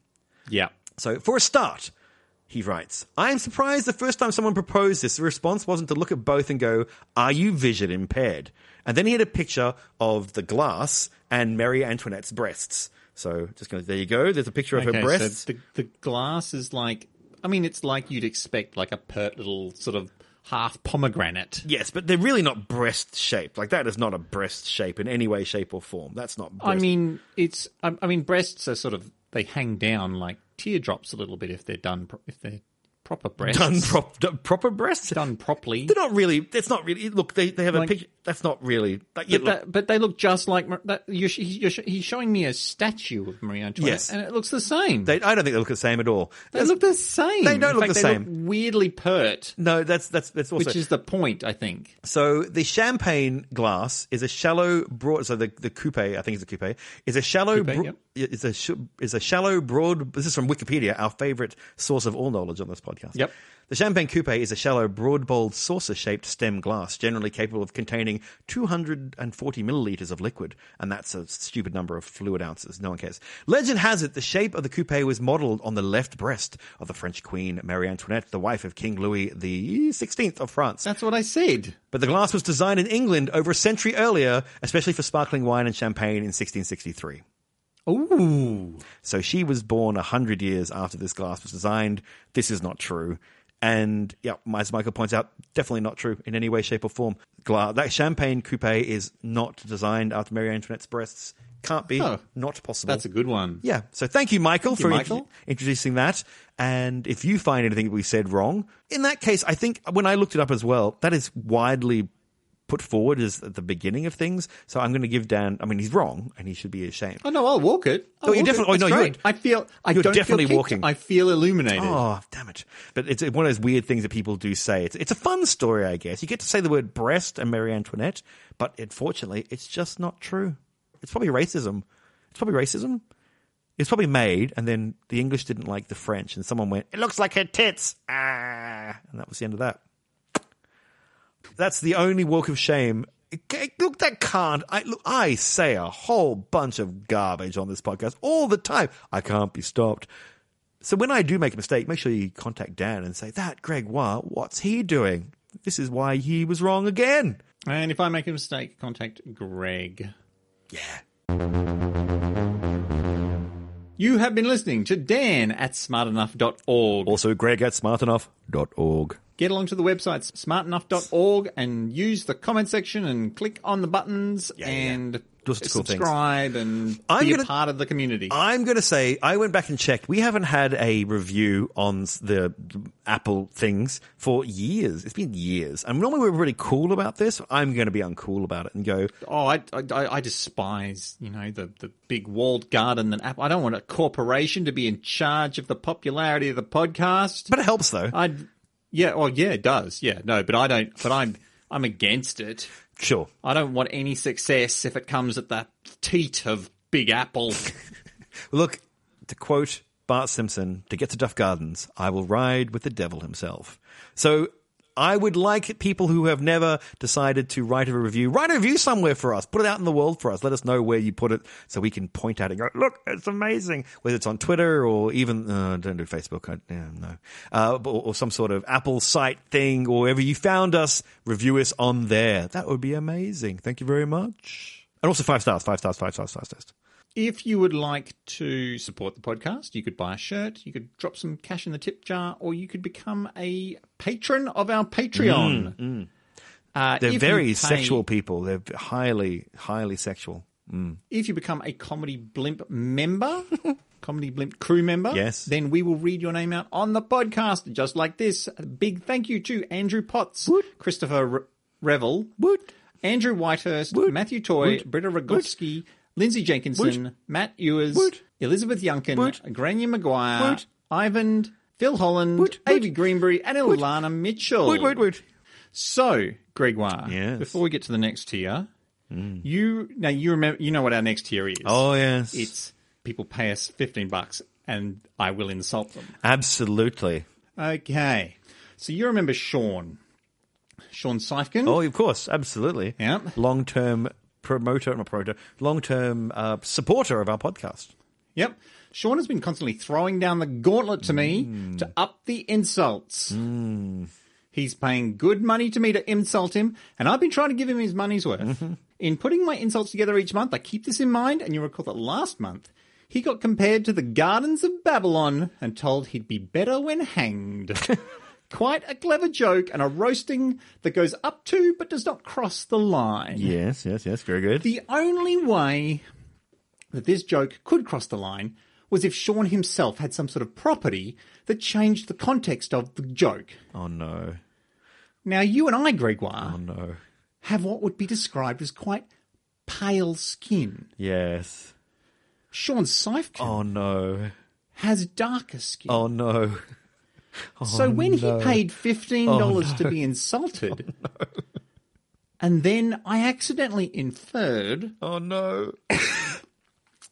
yeah. So, for a start, he writes, I am surprised the first time someone proposed this, the response wasn't to look at both and go, Are you vision impaired? And then he had a picture of the glass and Marie Antoinette's breasts. So, just going there you go. There's a picture of her breasts. so the, the glass is like, I mean, it's like you'd expect, like a pert little sort of half pomegranate. yes, but they're really not breast shaped. Like, that is not a breast shape in any way, shape, or form. That's not breast. I mean, it's. I, I mean, breasts are sort of they hang down like teardrops a little bit if they're done if they're proper breasts done, prop, done proper breasts. done properly. They're not really, that's not really, look, they, they have a picture, that's not really, like, yeah, But, that, but they look just like that. You're, you're, he's showing me a statue of Marie Antoinette, Yes. and it looks the same. they, I don't think they look the same at all. They That's- look the same. They don't In look fact, the they same. Look weirdly pert, No, that's that's that's also which is the point, I think. so the champagne glass is a shallow broad. So the the coupe, I think it's a coupe, is a shallow. Coupe, bro- yep. Is a sh- is a shallow broad. This is from Wikipedia, our favorite source of all knowledge on this podcast. Yep. The champagne coupe is a shallow, broad-bowled, saucer-shaped stem glass, generally capable of containing 240 milliliters of liquid, and that's a stupid number of fluid ounces. No one cares. Legend has it the shape of the coupe was modeled on the left breast of the French Queen Marie Antoinette, the wife of King Louis the Sixteenth of France. That's what I said. But the glass was designed in England over a century earlier, especially for sparkling wine and champagne in 1663. Ooh, So she was born a hundred years after this glass was designed. This is not true. And yeah, as Michael points out, definitely not true in any way, shape, or form. Gla- that champagne coupe is not designed after Marie Antoinette's breasts. Can't be. Oh. not possible. that's a good one. Yeah. So thank you, Michael, you, for int- Michael. introducing that. And if you find anything that we said wrong, in that case, I think when I looked it up as well, that is widely put forward as at the beginning of things. So I'm going to give Dan. I mean, he's wrong, and he should be ashamed. Oh no, I'll walk it. I'll Oh, you definitely- It. oh, no, you're- I feel. I you're don't definitely feel walking. I feel illuminated. Oh, damn it! But it's one of those weird things that people do say. It's it's a fun story, I guess. You get to say the word breast and Marie Antoinette, but unfortunately, it's just not true. It's probably racism. It's probably racism. It's probably made, and then the English didn't like the French, and someone went, "It looks like her tits," ah, and that was the end of that. That's the only walk of shame. Look, that can't. I look. I say a whole bunch of garbage on this podcast all the time. I can't be stopped. So when I do make a mistake, make sure you contact Dan and say that Greg Wah, what's he doing? This is why he was wrong again. And if I make a mistake, contact Greg. Yeah. You have been listening to Dan at smartenough.org. Also, Greg at smartenough.org. Get along to the website smartenough.org and use the comment section and click on the buttons yeah. and Those are cool things. subscribe and I'm be gonna- a part of the community. I'm going to say I went back and checked. We haven't had a review on the Apple things for years. It's been years. And normally we're really cool about this. I'm going to be uncool about it and go, Oh, I, I, I despise, you know, the, the big walled garden that Apple. I don't want a corporation to be in charge of the popularity of the podcast. but it helps though. I'd, yeah, well, yeah, it does. Yeah, no, but I don't, but I'm, I'm against it. Sure. I don't want any success if it comes at the teat of Big Apple. Look, to quote Bart Simpson, to get to Duff Gardens, I will ride with the devil himself. So I would like people who have never decided to write a review, write a review somewhere for us. Put it out in the world for us. Let us know where you put it so we can point at it and go, look, it's amazing. Whether it's on Twitter or even, uh, don't do Facebook. I, yeah, no. Uh, or, or some sort of Apple site thing or wherever you found us, review us on there. That would be amazing. Thank you very much. And also five stars, five stars, five stars, five stars. If you would like to support the podcast, you could buy a shirt, you could drop some cash in the tip jar, or you could become a patron of our Patreon. Mm, mm. Uh, They're very pay- sexual people. They're highly, highly sexual. Mm. If you become a Comedy Blimp member, Comedy Blimp crew member, Yes. then we will read your name out on the podcast, just like this. A big thank you to Andrew Potts, Christopher Re- Revel, Woot. Andrew Whitehurst, Woot. Matthew Toy, Woot. Britta Rogovsky, Lindsay Jenkinson, Matt Ewers, Woot. Elizabeth Youngkin, Woot. Grania Maguire, Woot. Ivan, Phil Holland, Woot. Avi Greenberry, and Ilana Mitchell. Woot, woot, woot. So, Gregoire, Yes. before we get to the next tier, mm. you now you remember you know what our next tier is. Oh, yes. It's people pay us fifteen bucks and I will insult them. Absolutely. Okay. So you remember Sean. Sean Seifkin? Oh, of course. Absolutely. Yeah. Long term promoter, not promoter, long term uh, supporter of our podcast. Yep. Sean has been constantly throwing down the gauntlet to me Mm. to up the insults. He's paying good money to me to insult him, and I've been trying to give him his money's worth. Mm-hmm. In putting my insults together each month, I keep this in mind, and you recall that last month he got compared to the gardens of Babylon and told he'd be better when hanged. Quite a clever joke and a roasting that goes up to but does not cross the line. Yes, yes, yes. Very good. The only way that this joke could cross the line was if Sean himself had some sort of property that changed the context of the joke. oh, no. Now, you and I, Gregoire, Oh, no. have what would be described as quite pale skin. Yes. Sean Seifkin Oh, no. has darker skin. Oh, no. Oh, so when no. he paid $15 to be insulted, oh, and then I accidentally inferred Oh, no.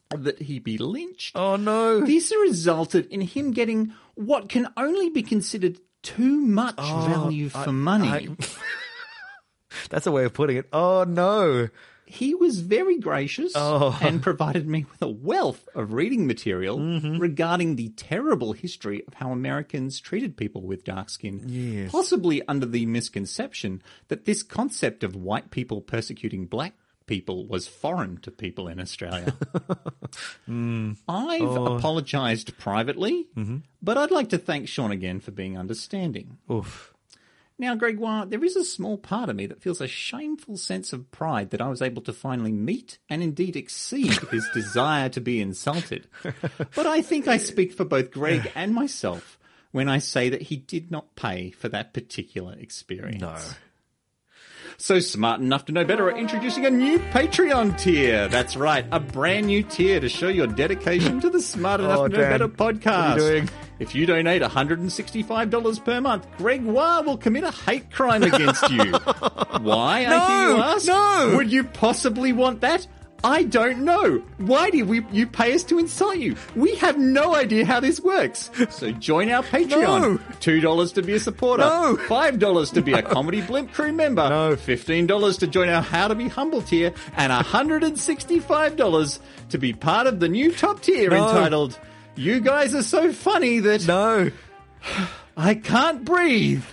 that he be lynched, Oh, no. This resulted in him getting what can only be considered too much value for money. I- That's a way of putting it. Oh, no. He was very gracious Oh. and provided me with a wealth of reading material Mm-hmm. regarding the terrible history of how Americans treated people with dark skin, Yes. possibly under the misconception that this concept of white people persecuting black people was foreign to people in Australia. Mm. I've Oh. apologized privately, Mm-hmm. but I'd like to thank Sean again for being understanding. Oof. Now, Gregoire, there is a small part of me that feels a shameful sense of pride that I was able to finally meet and indeed exceed his desire to be insulted. But I think I speak for both Greg and myself when I say that he did not pay for that particular experience. No. So smart enough to know better are introducing a new Patreon tier. That's right, a brand new tier to show your dedication to the Smart oh, Enough Oh, to Know Dan, Better podcast. are you doing? If you donate $165 per month, Gregoire will commit a hate crime against you. Why, I hear you No, ask? no. Would you possibly want that? I don't know. Why do we you pay us to insult you? We have no idea how this works. So join our Patreon. No. Two dollars to be a supporter. No. Five dollars to be a comedy blimp crew member. No. Fifteen dollars to join our How to Be Humble tier, and hundred and sixty-five dollars to be part of the new top tier No. entitled "You guys are so funny that No, I can't breathe."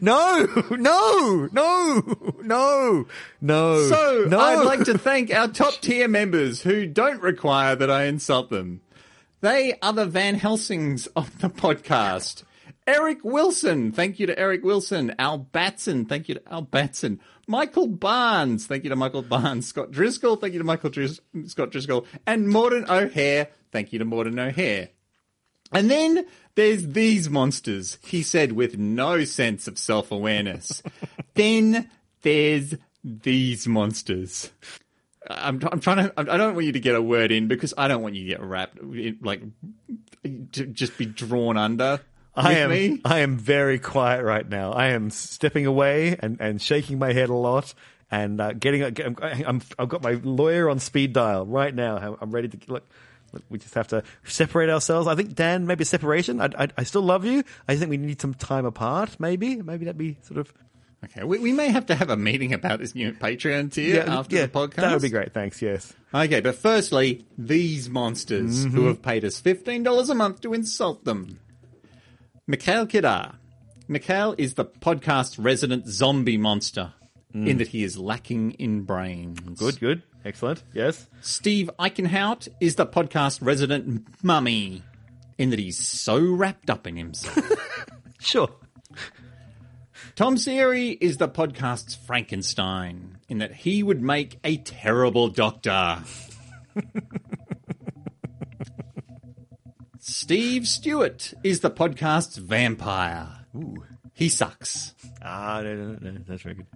No, no, no, no, no. So no. I'd like to thank our top tier members who don't require that I insult them. They are the Van Helsings of the podcast. Eric Wilson, thank you to Eric Wilson. Al Batson, thank you to Al Batson. Michael Barnes, thank you to Michael Barnes. Scott Driscoll, thank you to Michael Dris- Scott Driscoll. And Morden O'Hare, thank you to Morden O'Hare. And then there's these monsters, he said with no sense of self awareness. then there's these monsters. I'm, I'm trying to, I don't want you to get a word in because I don't want you to get wrapped, like, to just be drawn under. I am. me. I am very quiet right now. I am stepping away and, and shaking my head a lot and uh, getting. I'm, I'm. I've got my lawyer on speed dial right now. I'm- I'm ready to look. We just have to separate ourselves. I think Dan, maybe a separation. I, I, I still love you. I think we need some time apart. Maybe, maybe that'd be sort of Okay, we, we may have to have a meeting about this new Patreon tier after the podcast. That would be great. Thanks. Yes. Okay, but firstly, these monsters Mm-hmm. who have paid us $15 a month to insult them. Mikhail Kidar. Mikhail is the podcast's resident zombie monster in that he is lacking in brains. Mm. Good. Good. Excellent. Yes. Steve Eichenhout is the podcast resident mummy in that he's so wrapped up in himself. Sure. Tom Seary is the podcast's Frankenstein in that he would make a terrible doctor. Steve Stewart is the podcast's vampire. Ooh. He sucks. Ah, no, no, no, no, that's very good.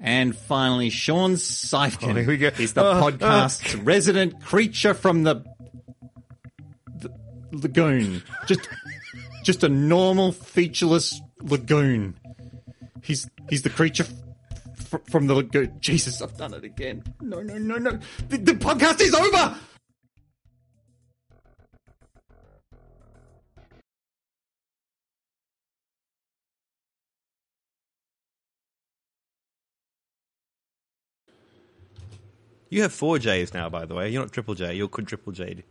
And finally, Sean Seifkin Oh, here we go. is the Uh, podcast's resident creature from the, the lagoon. Just, just a normal, featureless lagoon. He's he's the creature f- f- from the lagoon. Jesus, I've done it again. No, no, no, no. The, the podcast is over. You have four J's now, by the way. You're not triple J. You're quadruple J.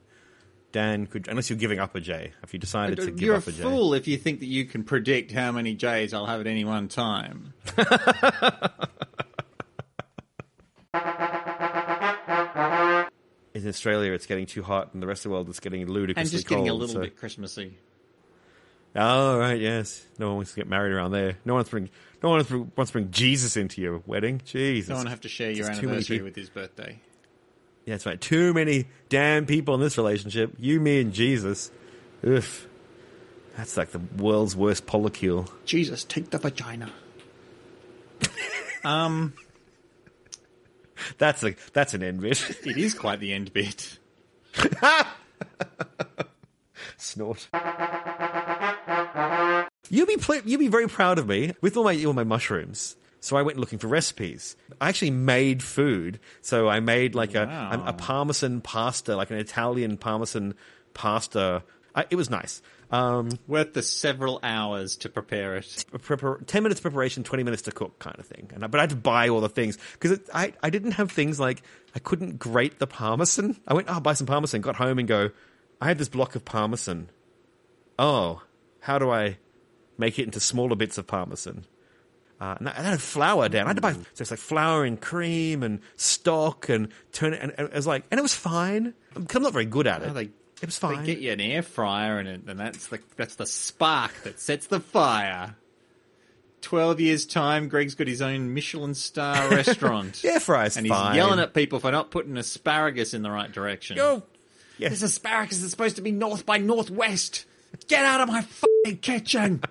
Dan could, unless you're giving up a J. If you decided to give You're a up a J. fool if you think that you can predict how many J's I'll have at any one time. In Australia, it's getting too hot, and the rest of the world is getting ludicrously cold. And just cold. getting a little so- bit Christmassy. Oh right, yes. No one wants to get married around there. No one wants to bring. No one wants to bring, wants to bring Jesus into your wedding. Jesus. No one have to share your There's anniversary with his birthday. Yeah, that's right. Too many damn people in this relationship. You, me, and Jesus. Oof. That's like the world's worst polycule. Jesus, take the vagina. um, That's a that's an end bit. it is quite the end bit. Snort. You'll be pl- you'll be very proud of me with all my all my mushrooms. So I went looking for recipes. I actually made food. So I made like a, Wow. a, a parmesan pasta, like an Italian parmesan pasta. I, it was nice. Um, Worth the several hours to prepare it. prepar- 10 minutes preparation, 20 minutes to cook kind of thing. And I, but I had to buy all the things because I, I didn't have things like I couldn't grate the parmesan. I went, oh, buy some parmesan, got home and go, I had this block of parmesan. Oh, how do I make it into smaller bits of parmesan? Uh, and I had flour down. I had to buy so it's like flour and cream and stock and turn it. And, and it was like, and it was fine. I'm I'm not very good at it. Oh, they, it was fine. They get you an air fryer, and, it, and that's the that's the spark that sets the fire. Twelve years time, Greg's got his own Michelin star restaurant. Air fryer's and he's fine. yelling at people for not putting asparagus in the right direction. Oh, yes. This asparagus is supposed to be north by northwest. Get out of my kitchen.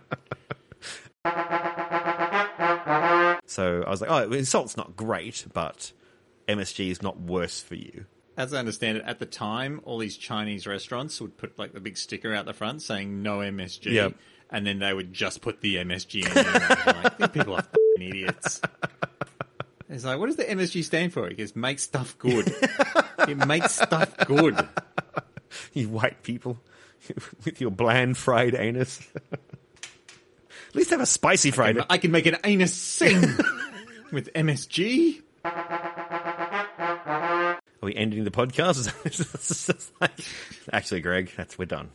So I was like, oh, salt's not great, but MSG is not worse for you. As I understand it, at the time, all these Chinese restaurants would put like the big sticker out the front saying no MSG, Yep. and then they would just put the MSG in. there. Like, These people are f***ing idiots. It's like, what does the MSG stand for? It goes, make stuff good. it makes stuff good. You white people with your bland fried anus. At least have a spicy fried. I can make an anus sing with MSG. Are we ending the podcast? It's just like- Actually, Greg, that's we're done.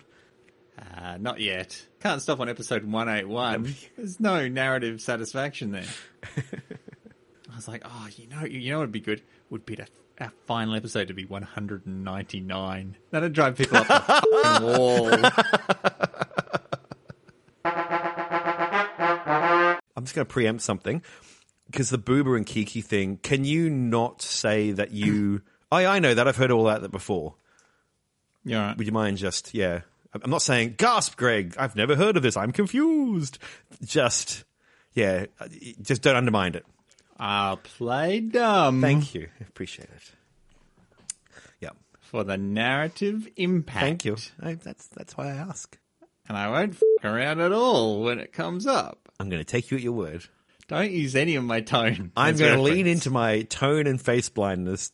Uh, not yet. Can't stop on episode 181. There's no narrative satisfaction there. I was like, oh, you know, you know what would be good? Would be to, our final episode to be 199. That'd drive people up the fucking wall. I'm just going to preempt something because the Bouba and Kiki thing. Can you not say that you? I I know that I've heard all that before. Yeah, right. Would you mind just yeah? I'm not saying gasp, Greg. I've never heard of this. I'm confused. Just yeah, just don't undermine it. I'll play dumb Thank you. Appreciate it. Yeah. for the narrative impact. Thank you. I, that's that's why I ask. And I won't f- around at all when it comes up. I'm going to take you at your word. Don't use any of my tone. I'm going to lean into my tone and face blindness.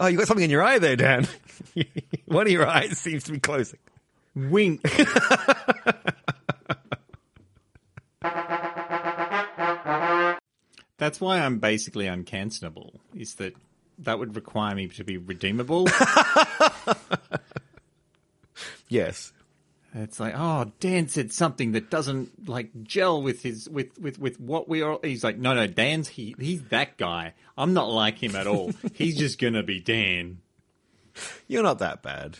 Oh, you got something in your eye there, Dan. One of your eyes seems to be closing. wink. That's why I'm basically uncancelable. Is that that would require me to be redeemable? Yes. it's like, oh, Dan said something that doesn't like gel with his with with with what we are. He's like, no, no, Dan's he he's that guy. I'm not like him at all. he's just gonna be Dan. You're not that bad.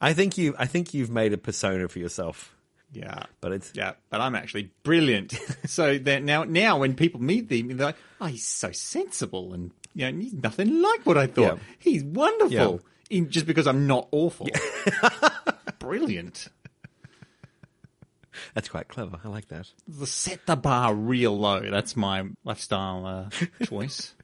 I think you I think you've made a persona for yourself. Yeah. But it's Yeah, but I'm actually brilliant. so that now, now when people meet me, they're like, "Oh, he's so sensible, and you know, he's nothing like what I thought. Yeah. He's wonderful." Yeah. In, just because I'm not awful. brilliant. that's quite clever. I like that. The- Set the bar real low. That's my lifestyle uh, choice.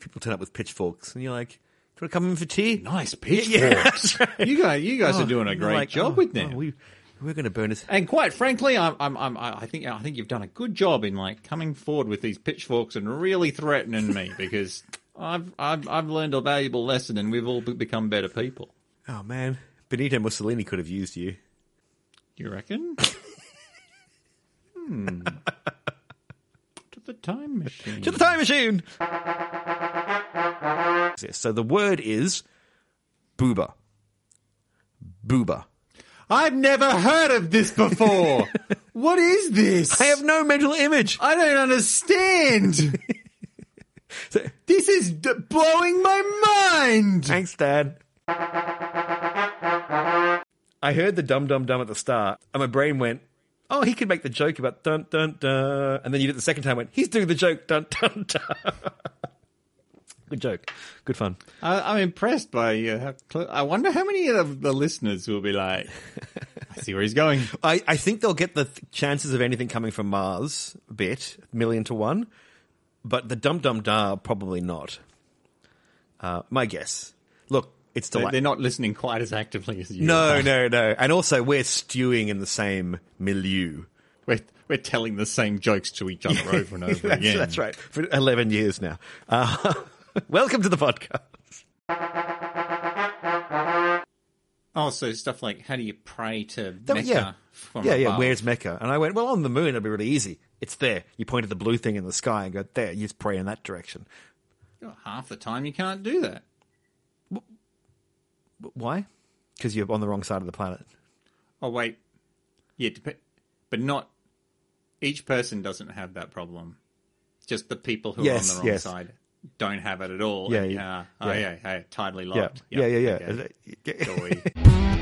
People turn up with pitchforks and you're like, Do you want to come in for tea? Nice pitchforks. You guys, you guys are doing a great like, job "Oh, with them. oh, we we're gonna burn his And quite frankly, I'm, I'm, I'm, I think, I think you've done a good job in like coming forward with these pitchforks and really threatening me because I've, I've, I've learned a valuable lesson and we've all become better people. Oh man. Benito Mussolini could have used you. You reckon? hmm. To the time machine. To the time machine. so the word is bouba. Bouba. I've never heard of this before. what is this? I have no mental image. I don't understand. So- this is d- blowing my mind. Thanks, Dad. I heard the dum dum dum at the start, and my brain went, "Oh, he could make the joke about dun dun dun," and then you did it the second time. Went, "He's doing the joke dun dun dun." Good joke, good fun. I, I'm impressed by uh, how cl- I wonder how many of the listeners will be like, I see where he's going. I, I think they'll get the th- chances of anything coming from Mars bit million to one, but the dum dum da probably not. Uh, my guess. Look, it's They- delightful. They're not listening quite as actively as you. No, are. no, no. And also, we're stewing in the same milieu. We're, we're telling the same jokes to each other over and over that's, again. that's right. For 11 years now. Uh, welcome to the podcast. Oh, so stuff like how do you pray to That- Mecca yeah. Yeah, yeah. above? Where's Mecca? And I went, well, on the moon, it'd be really easy. It's there. You point at the blue thing in the sky and go, there, you just pray in that direction. Oh, half the time you can't do that. Why? Because you're on the wrong side of the planet. Oh wait, yeah, but not each person doesn't have that problem. Just the people who Yes, are on the wrong yes. side don't have it at all. Yeah, and, yeah, uh, oh yeah. yeah, Yeah. locked. Yeah, yeah, yeah. okay. Yeah. Joy.